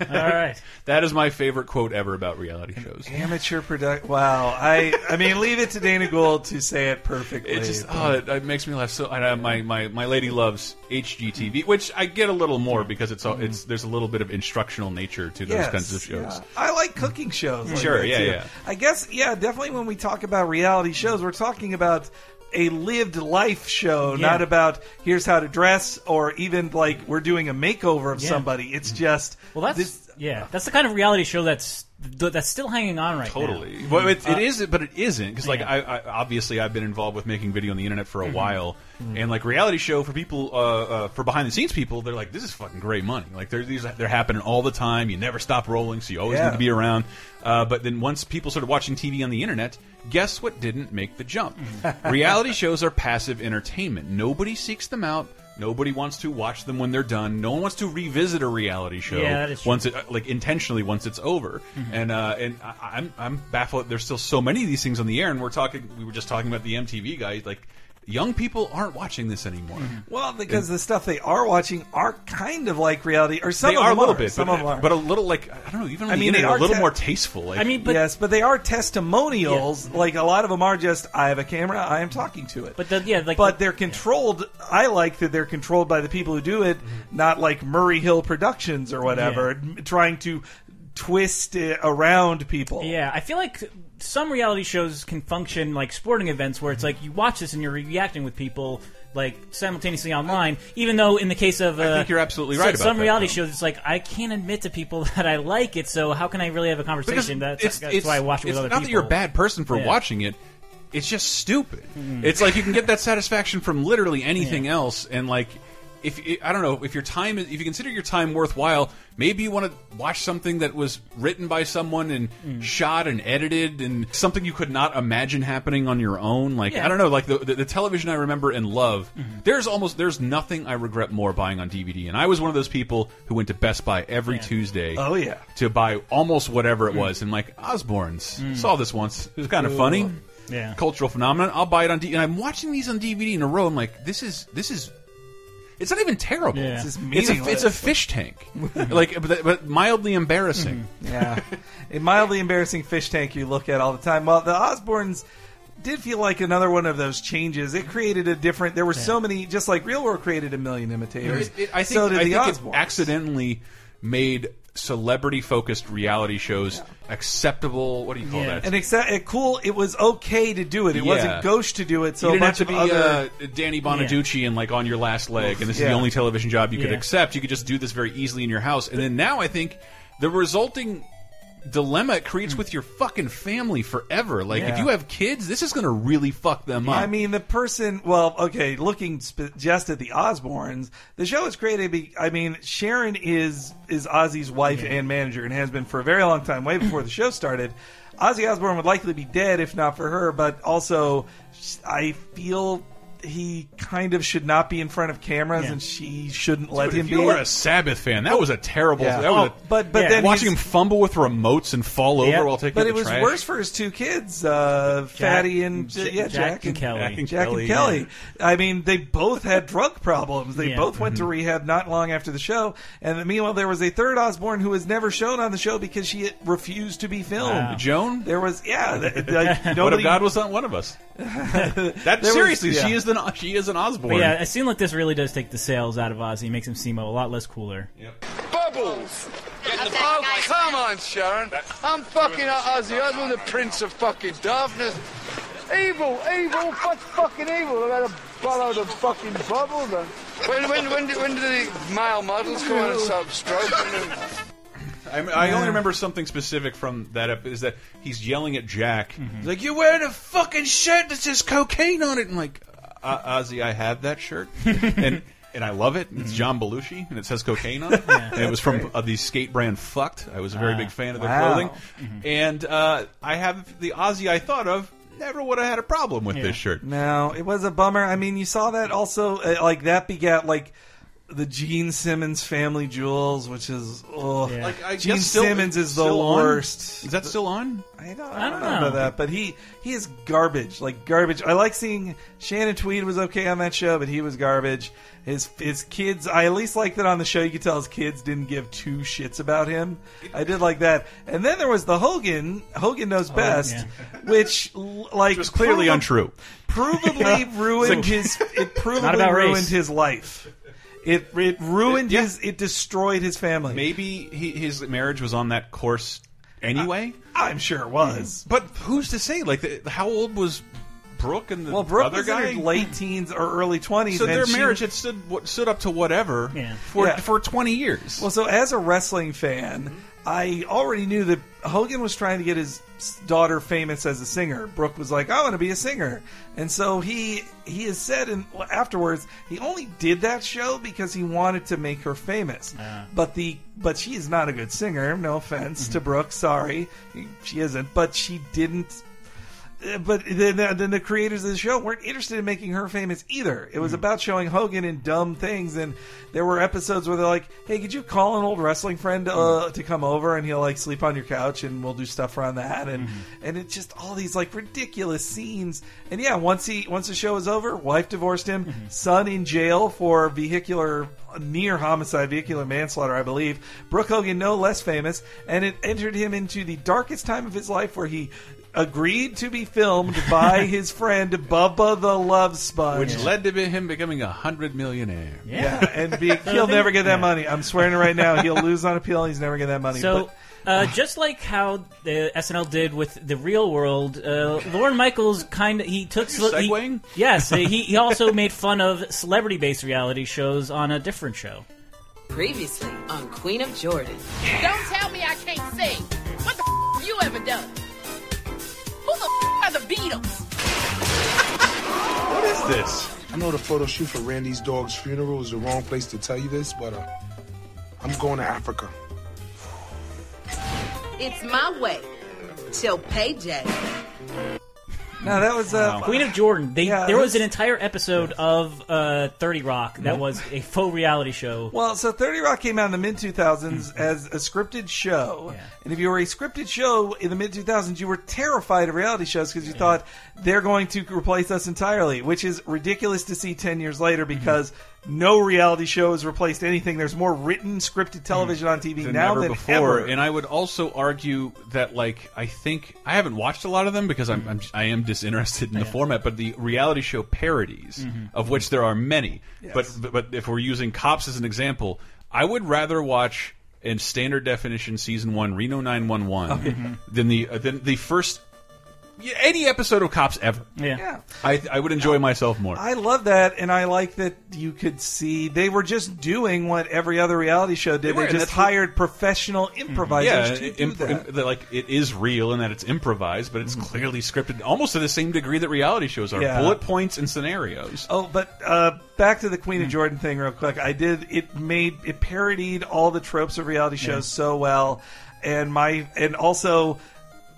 All right. [LAUGHS] that is my favorite quote ever about reality shows. Amateur product. Wow. I I mean, leave it to Dana Gould to say it perfectly. It just oh, it, it makes me laugh so. I, uh, my my my lady loves HGTV, which I get a little more because it's all mm-hmm. it's there's a little bit of instructional nature to those Yes, kinds of shows. yeah. I like cooking shows. like Sure, yeah, too. yeah. I guess, yeah, definitely when we talk about reality shows, we're talking about a lived life show, Yeah. not about here's how to dress or even like we're doing a makeover of Yeah. somebody. It's just Well, that's yeah, that's the kind of reality show that's that's still hanging on right now. Totally. Well, it, Uh, it is, but it isn't because, like, Yeah. I, I obviously I've been involved with making video on the internet for a Mhm. while, and like reality show for people, uh, uh, for behind the scenes people, they're like, this is fucking great money. Like, they're these they're happening all the time. You never stop rolling, so you always Yeah. need to be around. Uh, but then once people started watching TV on the internet, guess what didn't make the jump? [LAUGHS] reality shows are passive entertainment. Nobody seeks them out. Nobody wants to watch them when they're done. No one wants to revisit a reality show Yeah, that is true. once it like intentionally once it's over. Mhm. And uh, and I, I'm I'm baffled. There's still so many of these things on the air, and we're talking. We were just talking about the MTV guy. Like young people aren't watching this anymore. Mm-hmm. well because the stuff they are watching are kind of like reality, or some they of are them a little bit, some but, of them are. but a little like I don't know. Even on I the mean, they are a little more tasteful. Like, yes, but they are testimonials. Like a lot of them are just, I have a camera, I am talking to it. But the, yeah, like but they're controlled. I like that they're controlled by the people who do it, mm-hmm. not like Murray Hill Productions or whatever, m- trying to twist it around people. Yeah, I feel like some reality shows can function like sporting events where it's like you watch this and you're reacting with people like simultaneously online. Even though in the case of uh, I think you're absolutely so- right about some that, reality though. shows, it's like I can't admit to people [LAUGHS] that I like it. So how can I really have a conversation? That's, it's, that's it's, why I watch it with it's other not people. that you're a bad person for Yeah. watching it. It's just stupid. Mhm. It's like you can get that satisfaction from literally anything else, and like if I don't know if your time is if you consider your time worthwhile, maybe you want to watch something that was written by someone and Mm. shot and edited and something you could not imagine happening on your own. Like Yeah. I don't know, like the, the, the television I remember and love. Mhm. There's almost there's nothing I regret more buying on DVD, and I was one of those people who went to Best Buy every Tuesday. Oh, yeah. to buy almost whatever it Mm. was, and like Osbournes Mm. saw this once. It was kind of Ooh. funny. Yeah. cultural phenomenon. I'll buy it on D, and I'm watching these on DVD in a row. I'm like, this is this is. It's not even terrible. Yeah. It's just It's a, it's a fish tank, [LAUGHS] like, but, but mildly embarrassing. Mm-hmm. Yeah, a mildly embarrassing fish tank you look at all the time. Well, the Osbournes did feel like another one of those changes. It created a different. There were so many, just like Real World created a million imitators. It- it- I think, so did I the think it Osbournes. accidentally made celebrity focused reality shows acceptable. What do you call that? and except it cool, it was okay to do it. It Yeah. wasn't gauche to do it. So you didn't bunch have to of be other. uh, Danny Bonaduce and like on your last leg, and this is the only television job you could accept. You could just do this very easily in your house, and then now I think the resulting dilemma it creates with your fucking family forever. Like if you have kids, this is going to really fuck them up. I mean, the person. Well, okay. Looking sp- just at the Osbournes, the show is created. Be, I mean, Sharon is is Ozzy's wife and manager, and has been for a very long time, way before the show started. Ozzy Osbourne would likely be dead if not for her, but also I feel he kind of should not be in front of cameras, Yeah. and she shouldn't let Dude, him if be. you were a Sabbath fan, that was a terrible. Yeah. That was Oh, a- but- but then watching him fumble with remotes and fall over while taking but out it was trash. worse for his two kids, uh, Fatty and J- yeah, Jack Jack, and Kelly. Jack Jack and and Kelly. Kelly, I mean, they both had drug problems. They Yeah. both went to rehab not long after the show. And meanwhile, there was a third Osbourne who was never shown on the show because she refused to be filmed. Wow. Joan? There was yeah. th- [LAUGHS] like, what if God was not one of us? [LAUGHS] that There was- seriously, yeah. she is an she is an Osbourne. But yeah, a scene like this really does take the sales out of Ozzy. Makes him seem a lot less cooler. Yep. Bubbles! Oh, come on, Sharon. I'm fucking Ozzy Osbourne, the Prince of fucking Darkness. Evil, evil, what's fucking evil? I gotta follow the fucking bubbles. And... When, when, when, did, when did the male models come on and start stroking them? I, mean, I only remember something specific from that ep- is that he's yelling at Jack. Mm-hmm. He's like, "You're wearing a fucking shirt that says cocaine on it." And like, uh, Ozzy, I have that shirt, [LAUGHS] and and I love it. Mm-hmm. It's John Belushi, and it says cocaine on it. and it was from uh, the skate brand Fucked. I was a very Ah, big fan of their wow. clothing, Mm-hmm. and uh, I have the Ozzy I thought of. Never would have had a problem with this shirt. No, it was a bummer. I mean, you saw that also, uh, like that begat like the Gene Simmons Family Jewels, which is oh, Yeah. Like, I Gene guess still- Simmons is the still on? worst. Is that still on? I don't, I I don't don't know know. about that, but he he is garbage, like garbage. I like seeing Shannon Tweed was okay on that show, but he was garbage. His his kids, I at least liked that on the show. You could tell his kids didn't give two shits about him. I did like that. And then there was the Hogan. Hogan knows oh, best, which l- like was clearly untrue. Provably [LAUGHS] ruined his. It [LAUGHS] provably Not about race. ruined his life. It it ruined his. It destroyed his family. Maybe he, his marriage was on that course anyway. Uh, I'm sure it was. But who's to say? Like, the, how old was Brooke and the Well, Brooke other was guy? in her late teens or early twenties. so their marriage had stood stood up to whatever for Yeah. for twenty years. Well, so as a wrestling fan, I already knew that Hogan was trying to get his daughter famous as a singer. Brooke was like, "I want to be a singer," and so he he has said in afterwards he only did that show because he wanted to make her famous. But the but she is not a good singer. No offense to Brooke, sorry, she isn't. But she didn't uh, but then, then the creators of the show weren't interested in making her famous either. It was hmm. about showing Hogan in dumb things, and there were episodes where they're like, "Hey, could you call an old wrestling friend uh, hmm. to come over and he'll like sleep on your couch and we'll do stuff around that?" And hmm. and it's just all these like ridiculous scenes. And yeah, once he once the show was over, wife divorced him, son in jail for vehicular near homicide, vehicular manslaughter, I believe. Brooke Hogan, no less famous, and it entered him into the darkest time of his life where he agreed to be filmed by [LAUGHS] his friend Bubba the Love Sponge. which led to him becoming a hundred millionaire. yeah, and be, [LAUGHS] he'll never get that money. I'm swearing it right now. He'll lose on appeal. He's never get that money. So, But- uh, just like how the SNL did with the Real World, uh, Lorne Michaels kind of he took You're he- segueing? yes, he [LAUGHS] he also made fun of celebrity-based reality shows on a different show. Previously on Queen of Jordan. Don't tell me I can't sing. What the f- have you ever done? Beatles? What is this? I know the photo shoot for Randy's dog's funeral is the wrong place to tell you this, but uh, I'm going to Africa. It's my way. Till payday. no, that was uh, Queen of Jordan. They, Yeah, there was that's- an entire episode of uh, Thirty Rock that was a faux reality show. Well, so 30 Rock came out in the mid 2000s as a scripted show. And if you were a scripted show in the mid 2000s, you were terrified of reality shows because you thought they're going to replace us entirely, which is ridiculous to see 10 years later because no reality show has replaced anything. There's more written scripted television on TV than now than before. ever. And I would also argue that, like, I think I haven't watched a lot of them because I'm, I'm I am disinterested in the format. But the reality show parodies, Mm-hmm. of which there are many, Yes. but but if we're using cops as an example, I would rather watch in standard definition season one Reno 911 Okay. than the uh, than the first any episode of Cops ever. Yeah. Yeah. I I would enjoy myself more. I love that, and I like that you could see they were just doing what every other reality show did. They They, were, and just that's what- hired professional mm-hmm. improvisers yeah, to do imp- that. like it is real and that it's improvised, but it's mm-hmm. clearly scripted, almost to the same degree that reality shows are. Yeah. Bullet points and scenarios. Oh, but uh, back to the Queen of mm-hmm. Jordan thing, real quick. I did it made it parodied all the tropes of reality shows Yeah. so well, and my and also.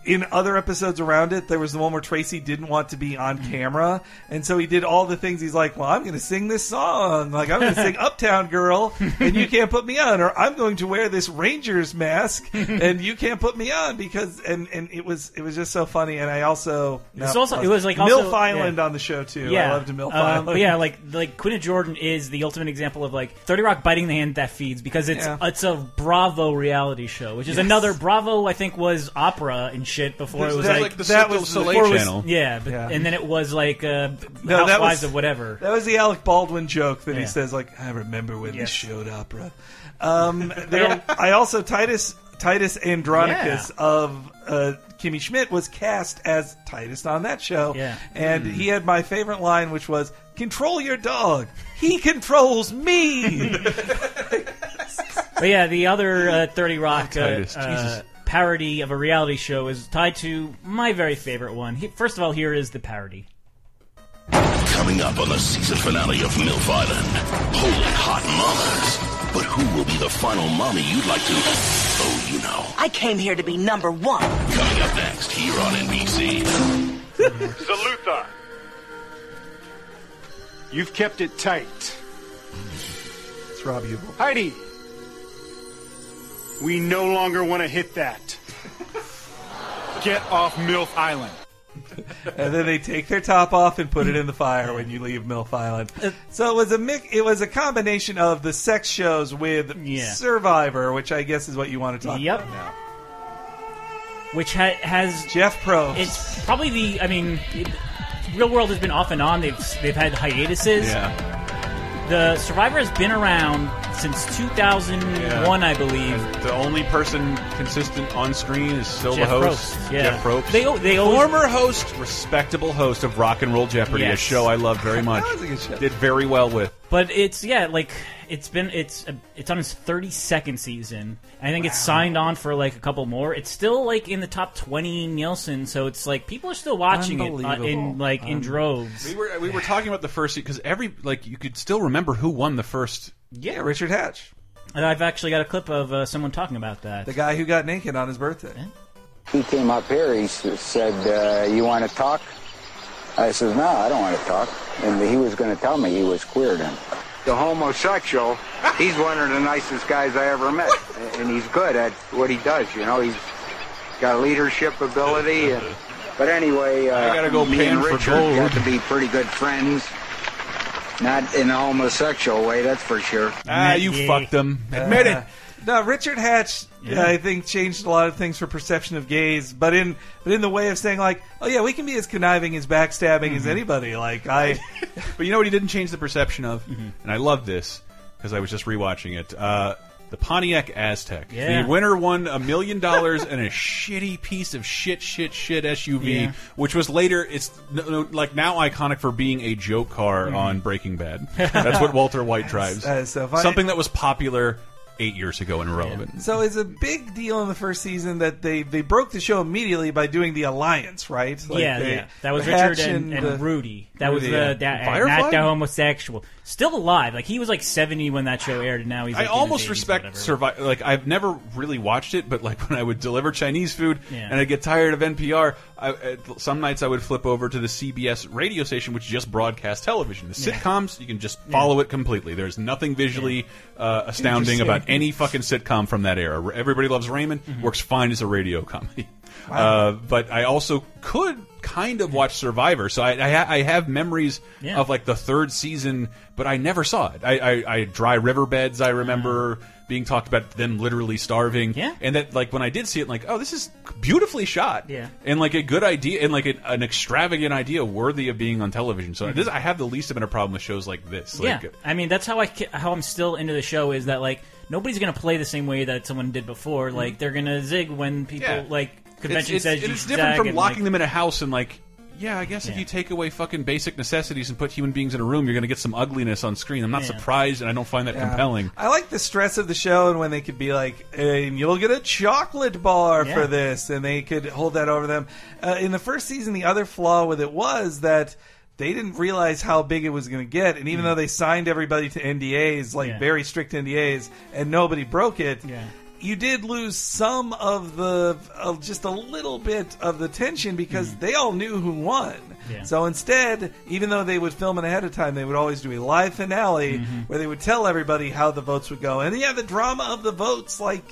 In other episodes around it, there was the one where Tracy didn't want to be on camera, and so he did all the things. He's like, "Well, I'm going to sing this song, like I'm going to sing [LAUGHS] Uptown Girl, and you can't put me on, or I'm going to wear this Rangers mask, [LAUGHS] and you can't put me on because." And and it was it was just so funny, and I also It's no, also it was like MILF also, Island yeah. on the show too. Yeah, I loved MILF Um, Island. but yeah, like like of Jordan is the ultimate example of like Thirty Rock biting the hand that feeds because it's Yeah. it's a Bravo reality show, which is Yes. another Bravo. I think was opera and shit before it was That- like, like the that was Soleil before it was- channel. yeah, but, Yeah. and then it was like uh, No, that Housewives was- of whatever. That was the Alec Baldwin joke that he Yeah. says, like, I remember when Yes. this showed opera. Um, [LAUGHS] there, I also Titus Titus Andronicus Yeah. of uh, Kimmy Schmidt was cast as Titus on that show, Yeah. and he had my favorite line, which was "Control your dog. He controls me." [LAUGHS] But yeah, the other uh, Thirty Rock uh, Titus, uh, Jesus. Parody of a reality show is tied to my very favorite one. He, first of all, here is the parody. Coming up on the season finale of MILF Island, holy hot mamas. But who will be the final mommy you'd like to, oh, you know. I came here to be number one. Coming up next here on NBC. [LAUGHS] Salutha. You've kept it tight. It's Rob Huebel. Heidi, we no longer want to hit that. Get off MILF Island. and then they take their top off and put it in the fire when you leave MILF Island. So it was a mix. It was a combination of the sex shows with Yeah. Survivor, which I guess is what you want to talk Yep. about now. which ha- has Jeff Pro. It's probably the. I mean, it, Real World has been off and on. They've they've had hiatuses. Yeah. The Survivor has been around since 2001, I believe. And the only person consistent on screen is still Jeff the host, Probst, yeah. Jeff Probst. They o- they always- former host, respectable host of Rock and Roll Jeopardy, a show I love very [LAUGHS] much. That was a good show. Did very well with. But it's yeah, like it's been it's uh, it's on its 32nd season. I think it's signed on for like a couple more. It's still like in the top 20 Nielsen, so it's like people are still watching it uh, in like in droves. We were we were talking about the first because every like you could still remember who won the first. Yeah, Richard Hatch, And I've actually got a clip of uh, someone talking about that. the guy who got naked on his birthday. He came up here. He s- said, uh, "You want to talk?" I says, "No, I don't want to talk." And he was going to tell me he was queer then. The homosexual, he's one of the nicest guys I ever met, and he's good at what he does. You know, he's got leadership ability. And, but anyway, uh, I gotta go me and Richard gold. got to be pretty good friends. Not in a homosexual way, that's for sure. Ah, you fucked him. Admit Uh, it. No, Richard Hatch, Yeah. I think, changed a lot of things for perception of gays, but in but in the way of saying like, oh yeah, we can be as conniving, as backstabbing Mm-hmm. as anybody. Like I, [LAUGHS] But you know what he didn't change the perception of, Mm-hmm. and I love this because I was just rewatching it. Uh, the Pontiac Aztek. Yeah. The winner won a million dollars and a shitty piece of shit, shit, shit SUV, Yeah. which was later. It's no, no, like now iconic for being a joke car Mm-hmm. on Breaking Bad. [LAUGHS] That's what Walter White drives. that is so funny. Something that was popular eight years ago and irrelevant. So it's a big deal in the first season that they, they broke the show immediately by doing the alliance, right? Like yeah, they- yeah. That was Hatch Richard and, and uh, Rudy. That was the yeah. that, Firefly? not the homosexual. Still alive. Like he was like seventy when that show aired, and now he's. Like, I almost respect whatever. Survivor. Like I've never really watched it, but like [LAUGHS] when I would deliver Chinese food Yeah. and I get tired of NPR, I, uh, some nights I would flip over to the CBS radio station, which just broadcasts television. The Yeah. sitcoms, you can just follow it completely. There's nothing visually uh, astounding about any fucking sitcom from that era. Everybody Loves Raymond Mm-hmm. works fine as a radio comedy. [LAUGHS] Uh, but I also could kind of watch Survivor, so I, I, ha I have memories Yeah. of like the third season, but I never saw it. I, I, I dry riverbeds. I remember being talked about them literally starving. Yeah. and that like when I did see it, like oh, this is beautifully shot. Yeah. and like a good idea and like an, an extravagant idea worthy of being on television. So this, I have the least amount of problem with shows like this. Yeah, I mean that's how I how I'm still into the show is that like nobody's gonna play the same way that someone did before. Like they're gonna zig when people. Yeah. like convention it's, it's, says you it's should different from and, locking like, them in a house and like yeah i guess if you take away fucking basic necessities and put human beings in a room you're going to get some ugliness on screen i'm not Yeah. surprised and i don't find that Yeah. compelling I like the stress of the show and when they could be like, and you'll get a chocolate bar Yeah. for this, and they could hold that over them. Uh, in the first season, the other flaw with it was that they didn't realize how big it was going to get, and even though they signed everybody to NDAs, like Mm. Yeah. very strict NDAs, and nobody broke it. Yeah. You did lose some of the, of just a little bit of the tension because they all knew who won. Mm. Yeah. So instead, even though they would film it ahead of time, they would always do a live finale Mm-hmm. where they would tell everybody how the votes would go. And yeah, the drama of the votes, like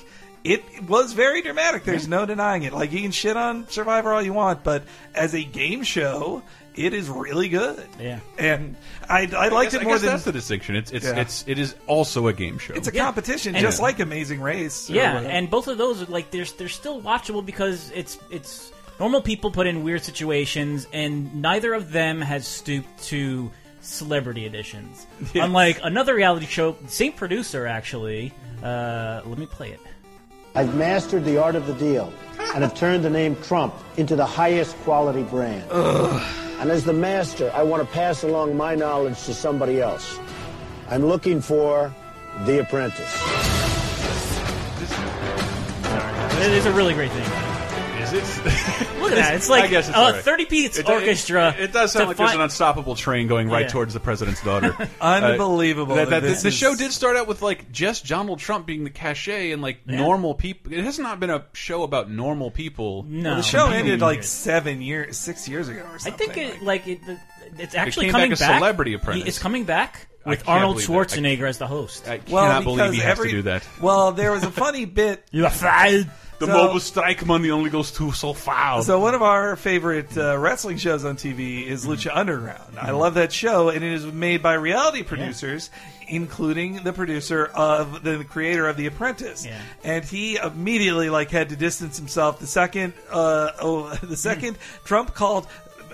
it was very dramatic. There's no denying it. Like you can shit on Survivor all you want, but as a game show, it is really good. Yeah. And I, I I liked guess- it I more guess than that's the distinction it's it's Yeah. it's it is also a game show it's a Yeah. competition, And- just like Amazing Race. Yeah, whatever. and both of those are like they're they're still watchable because it's it's normal people put in weird situations, and neither of them has stooped to celebrity editions. Yes. Unlike another reality show, same producer actually. Uh, let me play it. I've mastered the art of the deal and have turned the name Trump into the highest quality brand. And as the master, I want to pass along my knowledge to somebody else. I'm looking for The Apprentice. It is a really great thing. Is it Look at that! [LAUGHS] It's like I guess it's a all right. 30 piece It- it- orchestra. It, does sound to like there's fi- an unstoppable train going right Yeah. towards the president's daughter. [LAUGHS] Unbelievable Uh, that- that that- this the is- show did start out with like just Donald Trump being the cachet and like Yeah. normal people. It has not been a show about normal people. No, Well, the show ended need like seven years, six years ago or I something. think it like it, it's actually came coming back as Celebrity It's Apprentice. coming back. I with can't Arnold believe that. Schwarzenegger as the host. I cannot believe he has every- to do that. Well, there was a funny bit. [LAUGHS] You are fired. The So- mobile strike money only goes to so far. So one of our favorite uh, wrestling shows on TV is. Lucha Underground. I love that show, and it is made by reality producers, including the producer of the creator of The Apprentice. Yeah. And he immediately like had to distance himself. The second, uh, oh, [LAUGHS] the second Trump called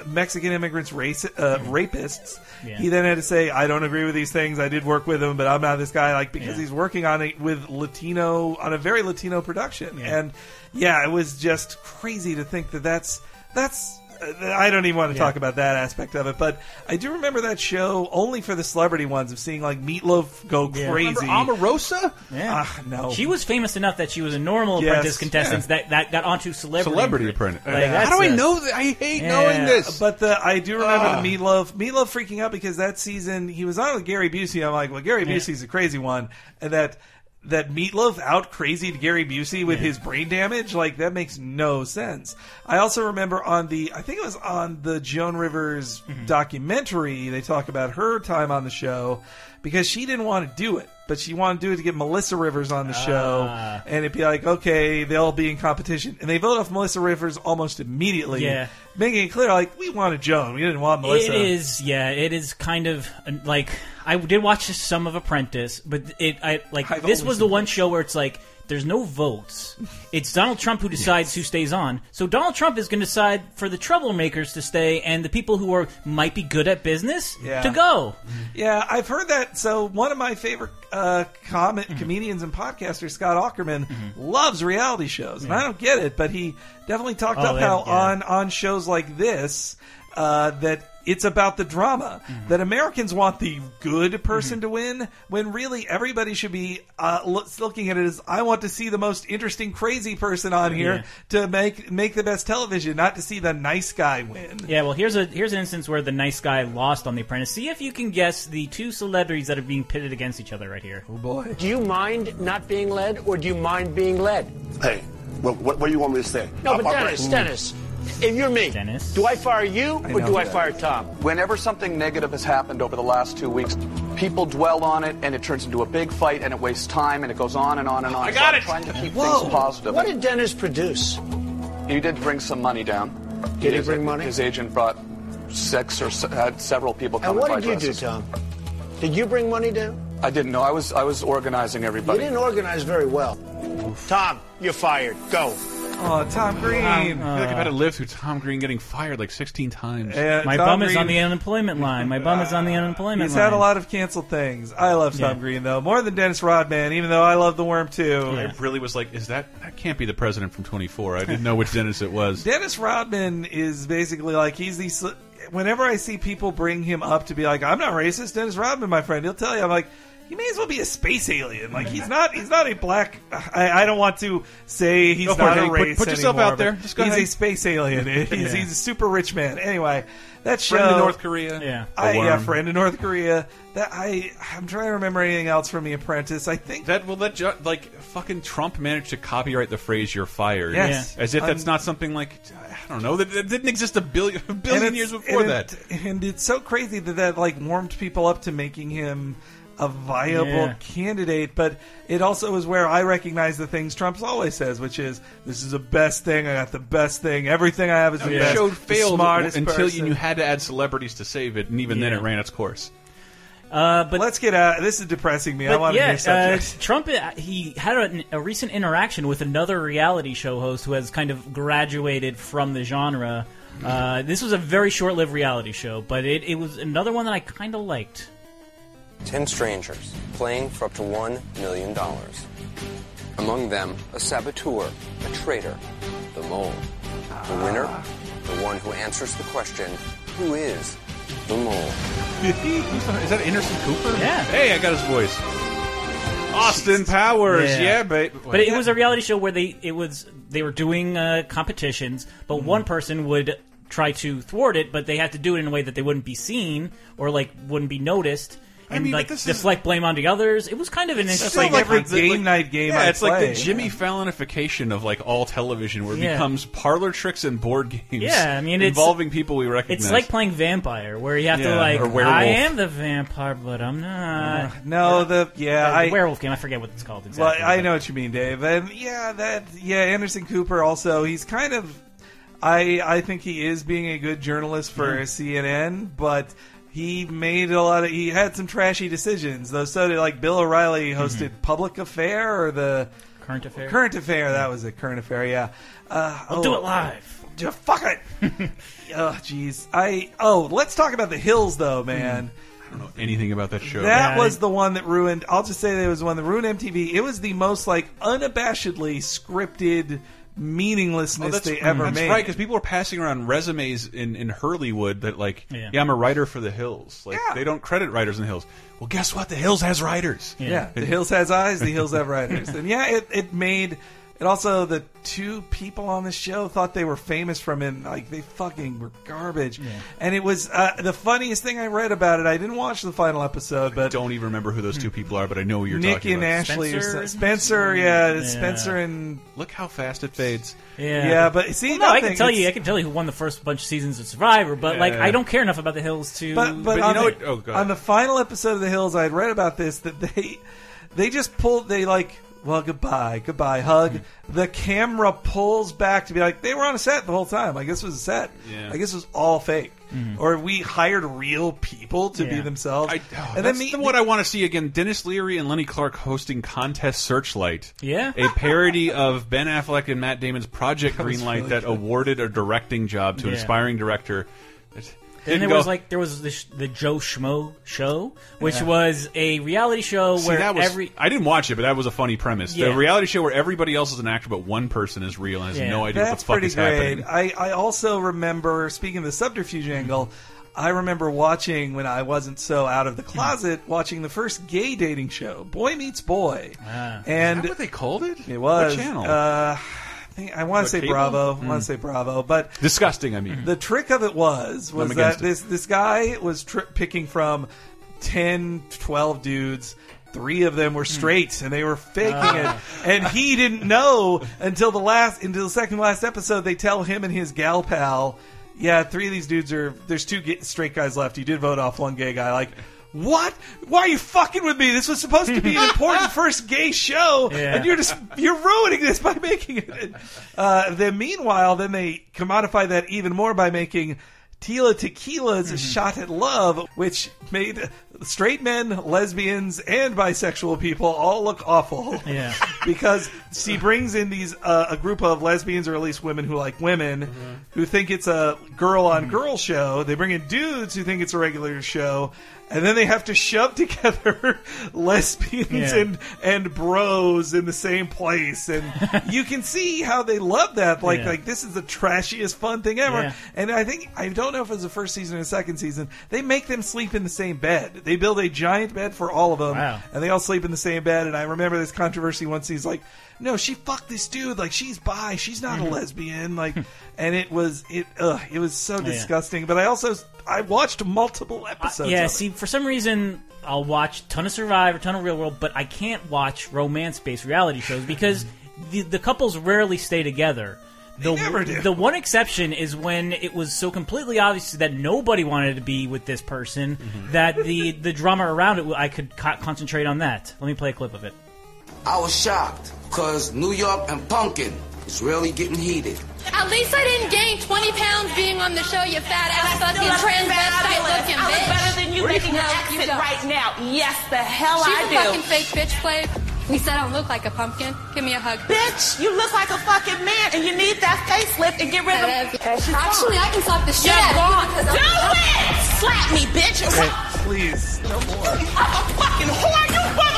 Mexican immigrants race, uh, rapists. Yeah. He then had to say, "I don't agree with these things. I did work with him, but I'm not this guy." Like because Yeah. he's working on it with Latino on a very Latino production, Yeah. and yeah, it was just crazy to think that that's that's. Uh, I don't even want to Yeah. talk about that aspect of it, but I do remember that show only for the celebrity ones of seeing like Meatloaf go Yeah. crazy. Remember Omarosa? Yeah. Ah, no. She was famous enough that she was a normal Yes, apprentice contestant that, that got onto celebrity. Celebrity apprentice. Like, Yeah. How do I know that? I hate Yeah. knowing this. But the, I do remember Ah. the Meatloaf. Meatloaf freaking out because that season he was on with Gary Busey. I'm like, well, Gary Yeah. Busey's a crazy one, and that that Meatloaf out crazied Gary Busey with his brain damage. Like that makes no sense. I also remember on the, I think it was on the Joan Rivers Mm-hmm. documentary. They talk about her time on the show because she didn't want to do it. But she wanted to do it to get Melissa Rivers on the show, Ah. and it'd be like, okay, they'll be in competition, and they vote off Melissa Rivers almost immediately Yeah. making it clear, like we wanted Joan, we didn't want Melissa. It is, yeah. It is kind of uh, like I did watch some of Apprentice, but it, I like I've this was the one show where it's like there's no votes. It's Donald Trump who decides who stays on. So Donald Trump is going to decide for the troublemakers to stay and the people who are might be good at business Yeah. to go. Yeah, I've heard that. So one of my favorite uh, com- Mm-hmm. comedians and podcasters, Scott Aukerman, loves reality shows, and I don't get it, but he definitely talked Oh, up they- how yeah. on on shows like this uh, that. It's about the drama Mm-hmm. that Americans want the good person to win, when really everybody should be uh, looking at it as I want to see the most interesting, crazy person on here to make make the best television, not to see the nice guy win. Yeah, well, here's a here's an instance where the nice guy lost on The Apprentice. See if you can guess the two celebrities that are being pitted against each other right here. Oh boy! Do you mind not being led, or do you mind being led? Hey, what, what, what do you want me to say? No, but Dennis, Dennis, if you're me, Dennis. do I fire you or know do I that. fire Tom? Whenever something negative has happened over the last two weeks, people dwell on it and it turns into a big fight and it wastes time and it goes on and on and on. I So got I'm it. Trying to keep Whoa! things positive. What did Dennis produce? He did bring some money down. Did he His- bring money? His agent brought six or se- had several people come And what buy did you do. Tom? Did you bring money down? I didn't know. I was I was organizing everybody. You didn't organize very well. Tom, you're fired. Go. Oh, Tom Green. I feel like I've had to live through Tom Green getting fired like 16 times. Yeah, My Tom bum is on the unemployment line. My bum is on the uh, unemployment line. He's line. had a lot of canceled things. I love Tom Yeah. Green though, more than Dennis Rodman. Even though I love the Worm too. I really was like, is that that can't be the president from 24? I didn't know which Dennis it was. [LAUGHS] Dennis Rodman is basically like he's the. Sl- Whenever I see people bring him up to be like, I'm not racist, Dennis Rodman, my friend, he'll tell you, I'm like. He may as well be a space alien. Like he's not. He's not a black. I, I don't want to say he's Go for not it, a Hank. Put- race. put yourself anymore, out there. Just go he's ahead. a space alien. [LAUGHS] he's, Yeah. he's a super rich man. Anyway, that show. Friend of North Korea. Yeah. I, The yeah, friend in North Korea. That I. I'm trying to remember anything else from The Apprentice. I think That well, that ju- like fucking Trump managed to copyright the phrase "you're fired." Yes. as if that's Um, not something like I don't know that, that didn't exist a billion [LAUGHS] a billion years before and that. it- and it's so crazy that that like warmed people up to making him a viable Yeah. candidate. But it also is where I recognize the things Trump's always says, which is this is the best thing. I got the best thing. Everything I have is the The best. show the failed smartest until person. you had to add celebrities to save it, and even then it ran its course. Uh, but Let's get out. This is depressing me. I want yeah, to hear uh, subject. Trump uh, he had a, a recent interaction with another reality show host who has kind of graduated from the genre. Uh, this was a very short-lived reality show, but it, it was another one that I kind of liked. Ten strangers playing for up to $1 million. Among them, a saboteur, a traitor, the mole. The winner, the one who answers the question, who is the? Is that Anderson Cooper? Yeah. Hey, I got his voice. Austin Powers, Yeah. yeah, babe. But it was a reality show where they it was they were doing uh, competitions, but one person would try to thwart it, but they had to do it in a way that they wouldn't be seen or like wouldn't be noticed. And mean, but like this is- deflect blame onto others. It was kind of an It's interesting. like every game like- night game Yeah, I it's like the play. Jimmy Fallonification of like all television, where it Yeah. becomes parlor tricks and board games. Yeah, I mean, it's- involving people we recognize. It's like playing vampire, where you have Yeah, to like, or. I am the vampire, but I'm not. Uh, no, the yeah, the I werewolf game. I forget what it's called Well, exactly. I know what you mean, Dave. And yeah, that yeah, Anderson Cooper also he's kind of I I think he is being a good journalist for Yeah. CNN, but he made a lot of he had some trashy decisions. Though so did like Bill O'Reilly hosted Public Affair or the Current Affair. Current Affair, that was a current affair, yeah. Uh, We'll do it live. Yeah, fuck it. [LAUGHS] oh jeez. I oh, let's talk about the hills though, man. I don't know anything about that show. That was the one that ruined. I'll just say that it was the one that ruined MTV. It was the most like unabashedly scripted meaninglessness Oh, they mm, ever made. that's made. right, because people were passing around resumes in, in Hurleywood that like, Yeah. yeah. I'm a writer for The Hills. Like they don't credit writers in The Hills. Well, guess what? The Hills has writers. Yeah, the hills has eyes, the hills have writers, and yeah, it it made. It also the two people on the show thought they were famous from it. Like they fucking were garbage. And it was uh, the funniest thing I read about it. I didn't watch the final episode, but don't even remember who those two people are, but I know who you're Nick talking and about. Ashley, or Spencer? so- Spencer, yeah, Yeah. Spencer and Look how fast it fades. Yeah, Yeah, but see, Well, no, I can tell you, I can tell you who won the first bunch of seasons of Survivor, but like I don't care enough about the Hills to. But but, you on, know the, what- oh, go on the final episode of The Hills, I had read about this that they they just pulled they like well goodbye goodbye hug. The camera pulls back to be like they were on a set the whole time. Like this was a set. Yeah. Like this was all fake. Mm-hmm. Or we hired real people to be themselves. I, oh, and that's then the, the, what I want to see again. Denis Leary and Lenny Clarke hosting Contest Searchlight. Yeah. a parody of Ben Affleck and Matt Damon's Project Greenlight really that good. awarded a directing job to an Yeah. aspiring director. It Then didn't there was like there was the, the Joe Schmo show, which Yeah. was a reality show See, where that was, every I didn't watch it, but that was a funny premise. Yeah. The reality show where everybody else is an actor, but one person is real and has Yeah. no idea That's what the fuck pretty is great. happening. I, I also remember, speaking of the subterfuge angle, I remember watching when I wasn't so out of the closet, [CLEARS THROAT] watching the first gay dating show, Boy Meets Boy. Ah. and Is that what they called it? it was. What channel? Uh, I, think, I want to say cable? Bravo. I Mm. want to say Bravo. But Disgusting. I mean, the trick of it was was I'm that against it. this this guy was tri- picking from 10, 12 dudes. Three of them were straight, and they were faking Ah. it. And he didn't know until the last, until the second last episode. They tell him and his gal pal, "Yeah, three of these dudes are. There's two straight guys left. You did vote off one gay guy. Like, what? Why are you fucking with me? This was supposed to be an important [LAUGHS] first gay show, Yeah. and you're just you're ruining this by making it." Uh, then meanwhile, then they commodify that even more by making. Tila Tequila's Mm-hmm. Shot at Love, which made straight men, lesbians, and bisexual people all look awful. Yeah. [LAUGHS] because she brings in these uh, a group of lesbians or at least women who like women Mm-hmm. who think it's a girl on girl show. They bring in dudes who think it's a regular show. And then they have to shove [LAUGHS] together lesbians Yeah. and and bros in the same place, and [LAUGHS] you can see how they love that. Like, Yeah. like this is the trashiest fun thing ever. Yeah. And I think I don't know if it's the first season or the second season. They make them sleep in the same bed. They build a giant bed for all of them, Wow. and they all sleep in the same bed. And I remember this controversy once. He's like, "No, she fucked this dude. Like she's bi. She's not Mm-hmm. a lesbian." Like, [LAUGHS] and it was it. Ugh, it was so Yeah. disgusting. But I also I watched multiple episodes. yeah, of it. see, for some reason, I'll watch ton of Survivor, ton of Real World, but I can't watch romance-based reality shows because [LAUGHS] the the couples rarely stay together. The, never do. the one exception is when it was so completely obvious that nobody wanted to be with this person Mm-hmm. that the the drama around it I could co- concentrate on that. Let me play a clip of it. I was shocked because New York and Pumpkin is really getting heated. At least I didn't gain 20 pounds being on the show, you fat ass fucking transvestite looking I look bitch. better than you making No, an you accent right now. Yes, the hell She's I a do. fucking fake bitch, Flav. At least I don't look like a pumpkin. Give me a hug. Bitch, you look like a fucking man and you need that facelift and get rid of it. Actually, I can slap the shit You're out of you gone. because I'm Do it! Slap me, bitch! Okay, please, no more. I'm a fucking whore. You motherfucker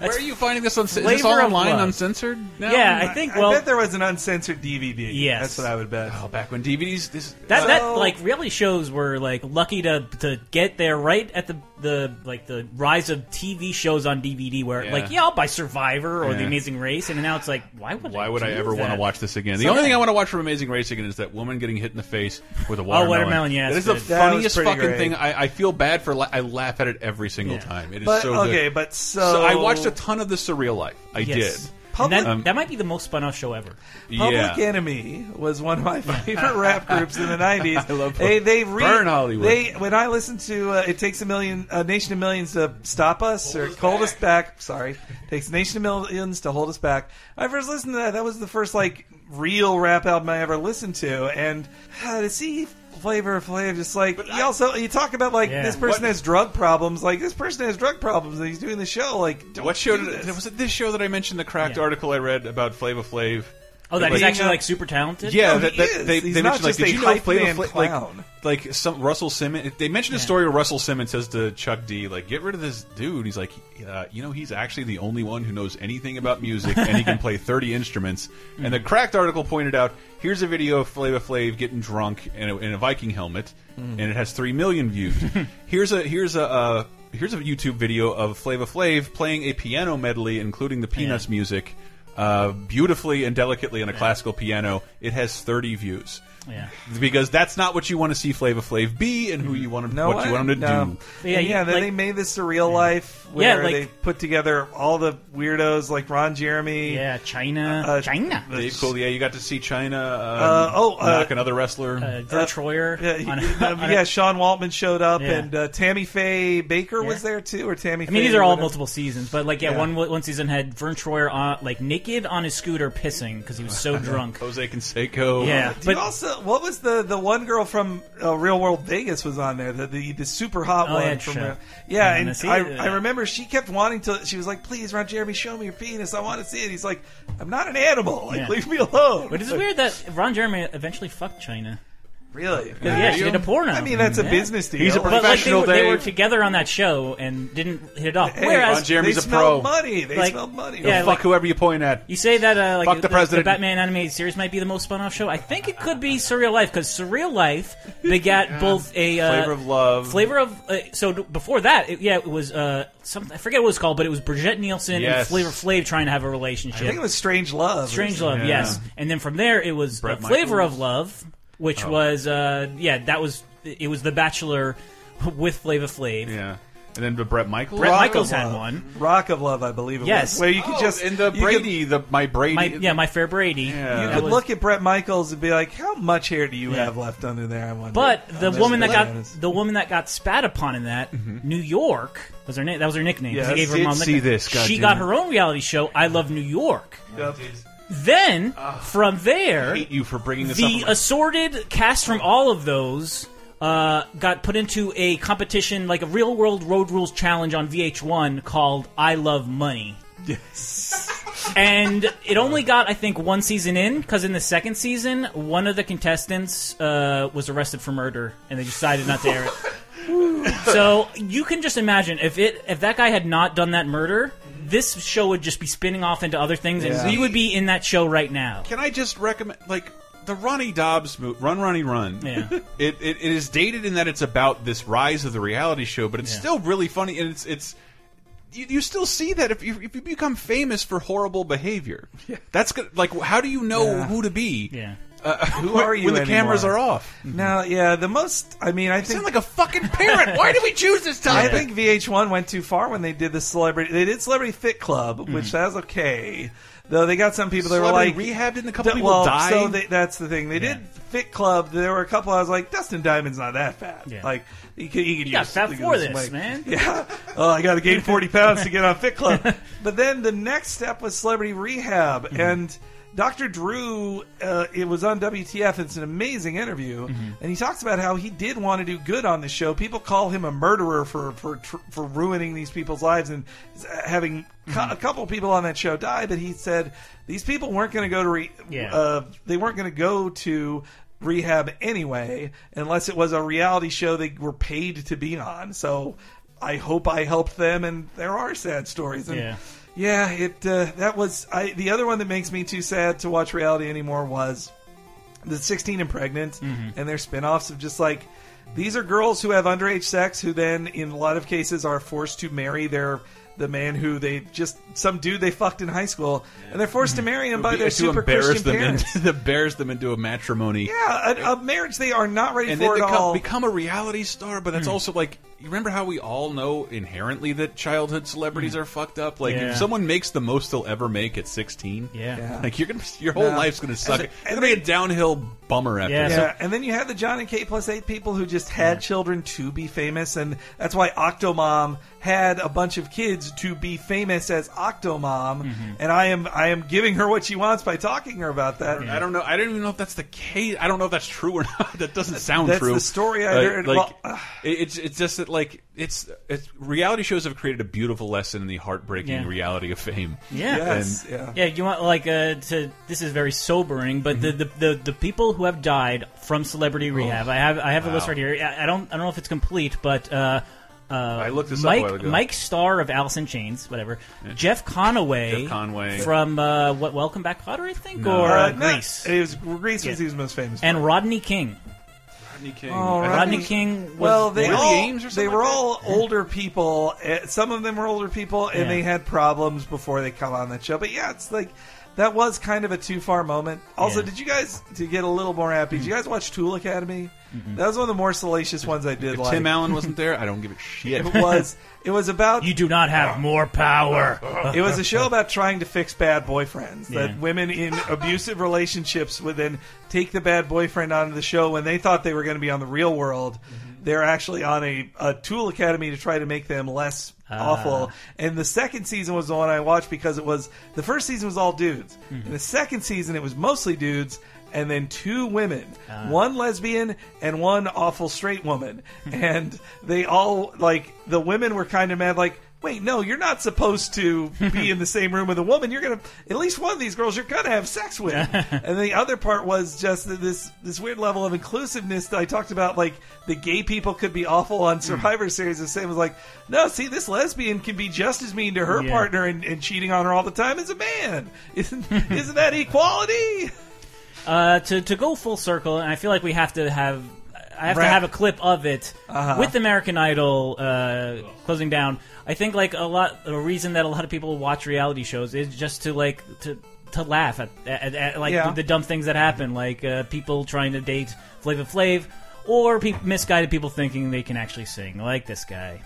That's are you finding this on? Is this Flavor all of online, Love. uncensored? now? Yeah, I think. Well, I bet there was an uncensored DVD. Yes. that's what I would bet. Oh, back when DVDs. This That, that So- like reality shows were like lucky to to get there right at the the like the rise of TV shows on DVD where Yeah. like yeah I'll buy Survivor or The Yeah. Amazing Race and now it's like why would Why I would I do ever want to that? watch this again? The So- only thing I want to watch from Amazing Race again is that woman getting hit in the face with a Oh, watermelon. watermelon, yeah, that it's the good. That was funniest pretty fucking great. thing. I, I feel bad for. La- I laugh at it every single Yeah. time. It is But, so good. okay, but so- I watched a ton of the Surreal Life. I Yes. did. And that, Um, that might be the most spun off show ever. Public yeah. Enemy was one of my [LAUGHS] favorite rap [LAUGHS] groups in the '90s. I love they they re- Burn Hollywood. They when I listened to uh, "It Takes a Million, a Nation of Millions to Stop Us" or "Hold Us Back," sorry, "Takes a Nation of Millions to Hold Us Back." I first listened to that. That was the first like real rap album I ever listened to, and uh, to see Flavor Flav just like you also you talk about like Yeah. this person What- has drug problems, like this person has drug problems, and he's doing the show. Like, don't What show do did this. was it? This show that I mentioned, the cracked Yeah. article I read about Flavor Flav. Oh, that he's Being, actually like super talented. Yeah, No, that, he that- is. they, He's they not mentioned like, just did a you know hype Flava man Flav, clown. like, like some Russell Simmons? They mentioned a story where Russell Simmons says to Chuck D, like, get rid of this dude. He's like, uh, you know, he's actually the only one who knows anything about music, and he can [LAUGHS] play thirty instruments. And the cracked article pointed out, here's a video of Flavor Flav getting drunk in a, in a Viking helmet, and it has three million views. [LAUGHS] here's a here's a. Uh, Here's a YouTube video of Flavor Flav playing a piano medley, including the Peanuts music, uh, beautifully and delicately on a classical piano. It has 30 views. Yeah. Because that's not what you want to see Flavor Flav be, and who you want him, No, what you want him to no. do. Yeah, Yeah, you- yeah. Then like- they made this surreal life Yeah, where like- they put together all the weirdos like Ron Jeremy. Yeah, Chyna, Uh, Chyna. Dave Cool, yeah, you got to see Chyna uh, Uh, oh, uh, knock another wrestler. Uh, Vern Troyer. Yeah, on- he- uh, on- yeah, Sean Waltman showed up, Yeah. and uh, Tammy Faye Bakker was there too, or Tammy. I mean, Faye these are all whatever. multiple seasons, but like, yeah, Yeah. one one season had Vern Troyer on like naked on his scooter pissing because he was so [LAUGHS] drunk. Jose Canseco. Yeah, Do but you also, what was the the one girl from uh, Real World Vegas was on there? The the, the super hot Oh, one yeah, from Trisha. Real- yeah, Yeah, and see, I, yeah. I remember she kept wanting to. She was like, "Please, Ron Jeremy, show me your penis. I want to see it." He's like, "I'm not an animal. Like, Yeah. leave me alone." But it's [LAUGHS] weird that Ron Jeremy eventually fucked Chyna. Really? Yeah, she did a porno. I mean, that's a Yeah. business deal. He's a But like they professional, were, they were together on that show and didn't hit it off. Hey, Whereas Jeremy's they a smelled pro. money. They Like- smelled money. yeah, Fuck like- whoever you point at. You say that uh, like Fuck the president. Batman animated series might be the most spun off show. I think it could be Surreal Life because Surreal Life [LAUGHS] begat both a uh, Flavor of Love. Flavor of uh, so d- before that, it, yeah, it was uh, some I forget what it was called, but it was Brigitte Nielsen and Yes. Flavor Flav trying to have a relationship. I think it was Strange Love. Strange. Love, Yeah. yes, and then from there it was Flavor Michaels. of Love, which Oh. was uh, yeah, that was it was The Bachelor with Flavor Flav. Yeah. And then the Bret Michaels. Bret Rock Michaels had one. Rock of Love, I believe it Yes. was. Where you could Oh, just in the you could- Brady, the my Brady. My, yeah, my fair Brady. Yeah. You That could was- look at Bret Michaels and be like, "How much hair do you Yeah. have left under there?" I wonder. But the Oh, woman that got bananas. the woman that got spat upon in that New York was her name. That was her nickname. 'cause Yes. they gave her Did mom see nickname. this, God She damn got it. her own reality show. I love New York. Yep. Then from there, hate you for bringing this the up. assorted cast from all of those uh, got put into a competition, like a real world road rules challenge on VH1 called "I Love Money." Yes. [LAUGHS] and it only got I think one season in because in the second season one of the contestants uh, was arrested for murder and they decided not to air it. [LAUGHS] so you can just imagine if it if that guy had not done that murder, this show would just be spinning off into other things, Yeah. and we would be in that show right now. Can I just recommend like the Ronnie Dobbs movie, Run Ronnie Run? Yeah. [LAUGHS] It, it it is dated in that it's about this rise of the reality show, but it's Yeah. still really funny and it's it's. You, you still see that if you, if you become famous for horrible behavior, that's good. Like, how do you know Yeah. who to be? Yeah. Uh, [LAUGHS] Who are you when the anymore? cameras are off? Now, yeah, the most. I mean, I I think sound like a fucking parent. Why did we choose this time? I think VH1 went too far when they did the celebrity. They did Celebrity Fit Club, which that was okay. Though they got some people that were like Rehab didn't a couple D- people well, die? So they, that's the thing. They did Fit Club. There were a couple. I was like, Dustin Diamond's not that fat. Yeah. Like he could, he could You got use- fat he for lose some this, weight. man. [LAUGHS] Yeah. Oh, I got to gain forty pounds to get on Fit Club. [LAUGHS] But then the next step was Celebrity Rehab, Mm-hmm. and Dr. Drew. Uh, it was on WTF. It's an amazing interview, Mm-hmm. and he talks about how he did want to do good on the show. People call him a murderer for for for ruining these people's lives and having Mm-hmm. a couple people on that show die. But he said these people weren't going to go to re- Yeah. uh, they weren't going to go to rehab anyway unless it was a reality show they were paid to be on. So I hope I helped them, and there are sad stories. And Yeah. Yeah, it uh, that was I. The other one that makes me too sad to watch reality anymore was the 16 and pregnant Mhm. and their spin-offs of just like these are girls who have underage sex who then in a lot of cases are forced to marry their the man who they just some dude they fucked in high school and they're forced to marry him by their to super Christian them parents. [LAUGHS] into embarrass them into a matrimony. yeah, a, a marriage they are not ready and for then at all. become a reality star, but that's Hmm. also like you remember how we all know inherently that childhood celebrities Hmm. are fucked up. Like Yeah. if someone makes the most they'll ever make at sixteen, Yeah. Yeah. [LAUGHS] like you're gonna your whole No. life's gonna suck. And- it's gonna be a downhill bummer after Yeah, that. and then you had the John and Kate plus eight people who just had children to be famous, and that's why Octomom had a bunch of kids to be famous as Octomom. Mm-hmm. And I am I am giving her what she wants by talking to her about that. I don't know. I don't even know if that's the case. I don't know if that's true or [LAUGHS] not. That doesn't sound That's true. the story I heard. Like, Well, it- it's it's just that like it's it's reality shows have created a beautiful lesson in the heartbreaking Yeah. reality of fame. Yeah. And- yeah. You want like uh, to this is very sobering, but the, the, the the people who have died from celebrity rehab. I have I have a list Wow. right here. I I don't I don't know if it's complete, but. Uh, uh, I looked this up a Mike, while ago. Mike Starr of Alice in Chains, whatever. Jeff Conaway, Jeff Conway. from uh, what Welcome Back, Kotter, I think, No. or Uh, no, Grease. it was Grease was Yeah. he was most famous. and Rodney King. Rodney King. Oh, Rodney King was well, they Willie all Ames or they were like all older people. Eh, Some of them were older people, and Yeah. they had problems before they come on that show. But yeah, it's like that was kind of a too far moment. Also, Yeah. did you guys to get a little more happy? Did you guys watch Tool Academy? Mm-hmm. That was one of the more salacious ones I did. If like Tim Allen wasn't there, I don't give a shit. It was. It was about. You do not have more power. [LAUGHS] it was a show about trying to fix bad boyfriends. Yeah. That women in [LAUGHS] abusive relationships would then take the bad boyfriend onto the show when they thought they were going to be on the real world. Mm-hmm. They're actually on a, a tool academy to try to make them less Ah. awful. And the second season was the one I watched because it was the first season was all dudes. Mm-hmm. And the second season it was mostly dudes and then two women, Ah. one lesbian and one awful straight woman. and they all like the women were kind of mad like Wait, no, you're not supposed to be in the [LAUGHS] same room with a woman. You're gonna at least one of these girls you're gonna have sex with. [LAUGHS] and the other part was just this this weird level of inclusiveness that I talked about. Like the gay people could be awful on Survivor Series. The same was like, no, see, this lesbian can be just as mean to her Yeah. partner and, and cheating on her all the time as a man. [LAUGHS] Isn't isn't that equality? Uh, to to go full circle, and I feel like we have to have. I have to Wrap. have a clip of it Uh-huh. with American Idol uh, closing down. I think like a lot, a reason that a lot of people watch reality shows is just to like to to laugh at, at, at like Yeah. the, dumb things that happen, like uh, people trying to date Flavor Flav, or pe- misguided people thinking they can actually sing, like this guy.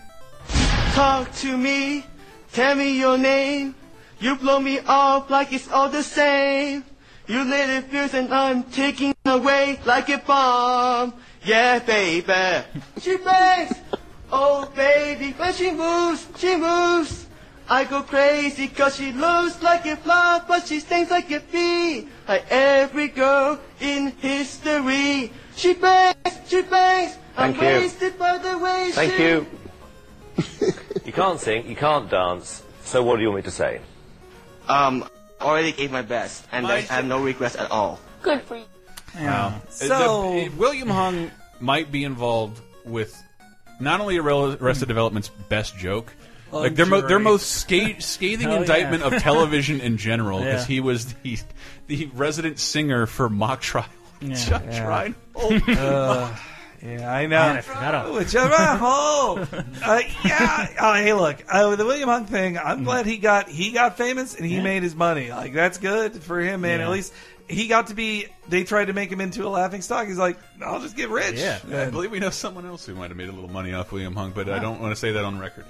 Talk to me, tell me your name. You blow me off like it's all the same. You let it fuse and I'm taking away like a bomb. Yeah, baby. [LAUGHS] She bangs. Oh, baby, when she moves, she moves. I go crazy cause she looks like a flower, but she stings like a bee. Like every girl in history. She bangs, she bangs. I'm Thank you. wasted by the way Thank she... you. [LAUGHS] You can't sing, you can't dance, so what do you want me to say? Um, already gave my best, and I have no regrets at all. Good for you. Wow. So- The- William Hung might be involved with not only Arrel- Arrested Development's best joke, like their mo- their jury. most sca- scathing Oh, yeah. indictment of television in general, [LAUGHS] because Yeah. he was the the resident singer for Mock Trial. Yeah. Chuck Yeah. Reinhold. Uh, yeah, I know. Man, I forgot all- Oh, Jeff Reinhold. [LAUGHS] uh, yeah. Oh, hey, look, uh, the William Hung thing, I'm Mm-hmm. glad he got he got famous and he made his money. Like that's good for him, man. Yeah. At least he got to be. They tried to make him into a laughing stock. He's like, I'll just get rich. Yeah. I And- believe we know someone else who might have made a little money off William Hung, but I don't want to say that on record.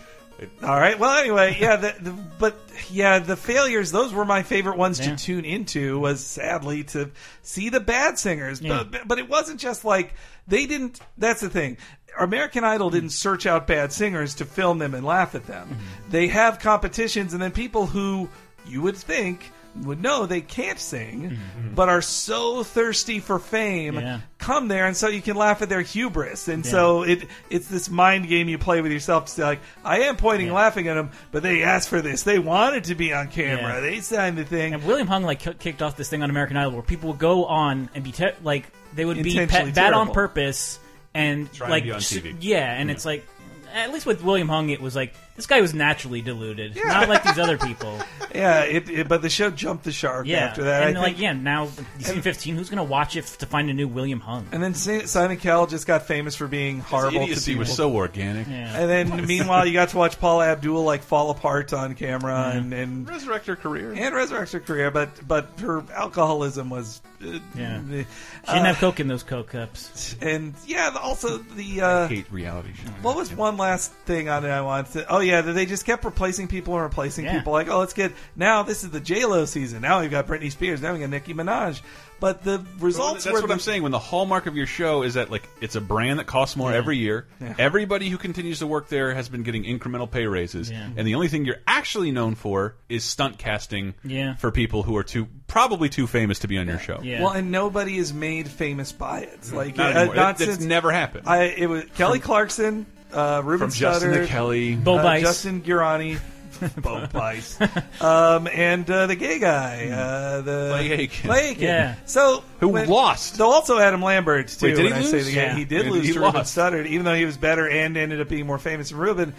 All right. Well, anyway, yeah. The, the, but yeah, the failures. Those were my favorite ones Yeah. to tune into. Was sadly to see the bad singers. Yeah. But but it wasn't just like they didn't. That's the thing. American Idol didn't search out bad singers to film them and laugh at them. Mm-hmm. They have competitions, and then people who you would think would know they can't sing, but are so thirsty for fame, Mm-hmm. Yeah. come there, and so you can laugh at their hubris. And so it it's this mind game you play with yourself to say, like, I am pointing, and laughing at them, but they asked for this. They wanted to be on camera. Yeah. They signed the thing. And William Hung like kicked off this thing on American Idol where people would go on and be te- like they would be Intentionally pe- bad on purpose and Trying to like be on TV. yeah, and it's like at least with William Hung it was like This guy was naturally deluded, not like these other people. [LAUGHS] Yeah, it, it, but the show jumped the shark Yeah, after that. and I like think. yeah, now season fifteen. Who's gonna watch it f- to find a new William Hung? And then Si- Simon Cowell just got famous for being horrible to idiocy people. was so organic. Yeah. And then, meanwhile, you got to watch Paula Abdul like fall apart on camera and, and resurrect her career and resurrect her career. But but her alcoholism was uh, Yeah. uh, She didn't have coke in those coke cups. And yeah, also the uh, hate reality shows. What was one last thing on it I wanted to? Oh yeah, they just kept replacing people and replacing Yeah. people. Like, oh, let's get now. This is the J Lo season. Now we've got Britney Spears. Now we got Nicki Minaj. But the results That's were what the, I'm saying. When the hallmark of your show is that like it's a brand that costs more Yeah. every year. Yeah. Everybody who continues to work there has been getting incremental pay raises, Yeah. and the only thing you're actually known for is stunt casting Yeah. for people who are too probably too famous to be on your show. Yeah. Well, and nobody is made famous by it. Like Not uh, anymore. not That- that's since never happened. I it was Kelly Clarkson, uh, Ruben From Justin Studdard, to Kelly. Bo uh, Bice. Justin Guarini. [LAUGHS] Bo Bice, um, and uh, the gay guy, uh, the Clay Aiken. Clay Aiken. Yeah. So Who when- lost? So also Adam Lambert too. Wait, did when he I say lose? the guy, Yeah. he did He- lose he to Ruben lost. Studdard, even though he was better and ended up being more famous than Ruben.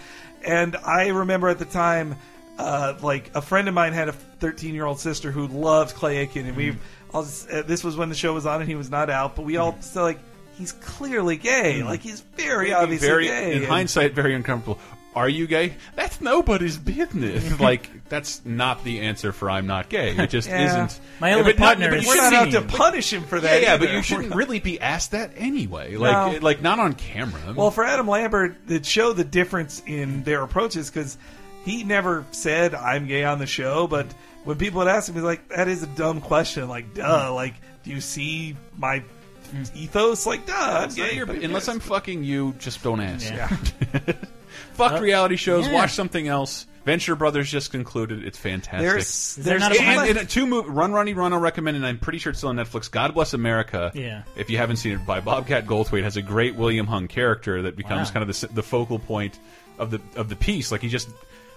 And I remember at the time, uh, like a friend of mine had a 13 year old sister who loved Clay Aiken, and we. all uh, this was when the show was on and he was not out, but we all still like. He's clearly gay. Hmm. Like he's very obviously very, gay. in And- hindsight, very uncomfortable. Are you gay? That's nobody's business. [LAUGHS] like that's not the answer for I'm not gay. It just Yeah. isn't. My only But not- partner but is you we're shouldn't not out be- to punish him for that. yeah, but either. you shouldn't [LAUGHS] really be asked that anyway. Like, No. like not on camera. Well, for Adam Lambert, it showed the difference in their approaches because he never said "I'm gay" on the show, but when people would ask him, he's like, "That is a dumb question." Like, duh. Hmm. Like, do you see my ethos? Like, duh. I'm gay. your- but who unless? I'm fucking you, just don't ask. Yeah. [LAUGHS] Fuck Uh, reality shows. yeah. Watch something else. Venture Brothers just concluded. It's fantastic. There's, Is there's not a too and, much- and two move Run Ronnie Run. I'll recommend, and I'm pretty sure it's still on Netflix. God Bless America. Yeah. If you haven't seen it, by Bobcat Goldthwait has a great William Hung character that becomes Wow. kind of the the focal point of the of the piece. Like he just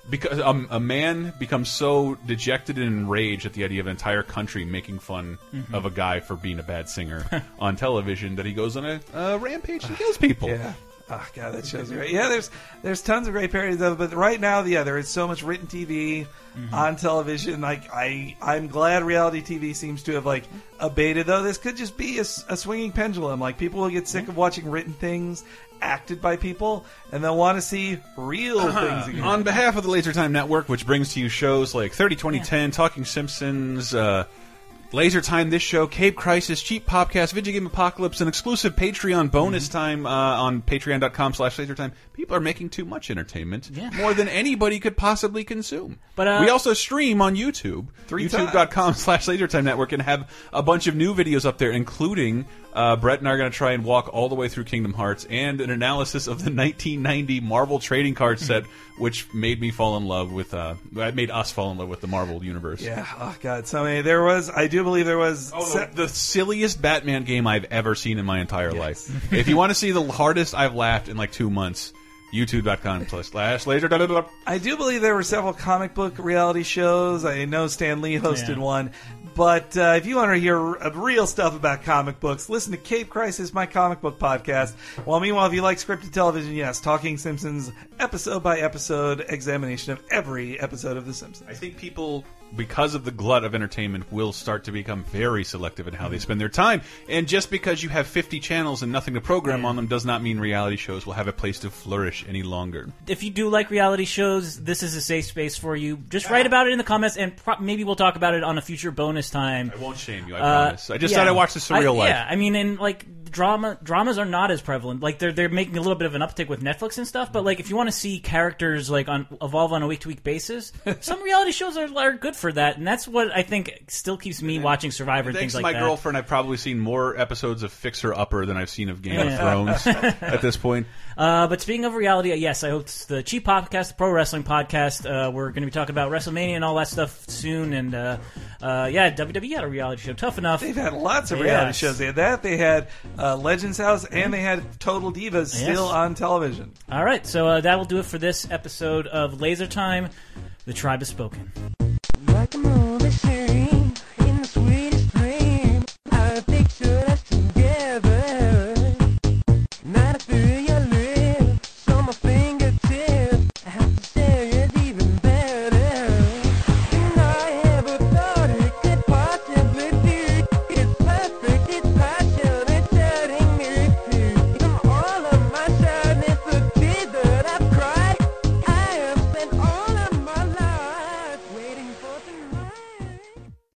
because um, a man becomes so dejected and enraged at the idea of an entire country making fun Mm-hmm. of a guy for being a bad singer [LAUGHS] on television that he goes on a, a rampage and kills people. Yeah. Oh god, that show's great. Yeah, there's there's tons of great parodies of it, but right now, yeah, there is so much written TV Mm-hmm. on television. Like I, I'm glad reality TV seems to have like abated. Though this could just be a swinging pendulum. Like people will get sick of watching written things acted by people, and they'll want to see real things again. On behalf of the Laser Time Network, which brings to you shows like 30 2010, Talking Simpsons, uh, Laser Time, this show, Cape Crisis, Cheap Popcast, Video Game Apocalypse, an exclusive Patreon bonus time uh, on patreon.com slash lasertime. People are making too much entertainment. Yeah. More than anybody could possibly consume. But, uh, we also stream on YouTube, youtube.com slash lasertime network, and have a bunch of new videos up there, including uh, Brett and I are going to try and walk all the way through Kingdom Hearts and an analysis of the 1990 Marvel trading card set, [LAUGHS] which made me fall in love with, uh, that made us fall in love with the Marvel universe. yeah. Oh god. So many. There was. I do believe there was. Oh, se- the, the silliest Batman game I've ever seen in my entire life. if you want to see the hardest I've laughed in like two months, youtube.com slash laser. da- da- da- da. I do believe there were several comic book reality shows. I know Stan Lee hosted Yeah. one. But uh, if you want to hear real stuff about comic books, listen to Cape Crisis, my comic book podcast. Well, meanwhile, if you like scripted television, yes, Talking Simpsons, episode by episode examination of every episode of The Simpsons. I think people, because of the glut of entertainment, will start to become very selective in how they spend their time. And just because you have 50 channels and nothing to program on them does not mean reality shows will have a place to flourish any longer. If you do like reality shows, this is a safe space for you. Just write about it in the comments, and pro- maybe we'll talk about it on a future bonus time. I won't shame you, I Uh, promise. I just yeah. thought I watched the surreal I- life. Yeah, I mean, and like drama, dramas are not as prevalent. Like they're they're making a little bit of an uptick with Netflix and stuff. But like, if you want to see characters like on evolve on a week to week basis, [LAUGHS] some reality shows are, are good for that, and that's what I think still keeps me watching Survivor and Thanks things to like my that. girlfriend, I've probably seen more episodes of Fixer Upper than I've seen of Game Yeah. of Thrones [LAUGHS] at this point. Uh, but speaking of reality, uh, yes, I hope it's the Cheap Popcast, the Pro Wrestling Podcast. Uh, we're going to be talking about WrestleMania and all that stuff soon. And uh, uh, yeah, WWE had a reality show, Tough Enough. They've had lots of reality Yes. shows. They had that. They had uh, Legends House, and they had Total Divas still on television. All right, so uh, that will do it for this episode of Laser Time. The tribe has spoken. Like a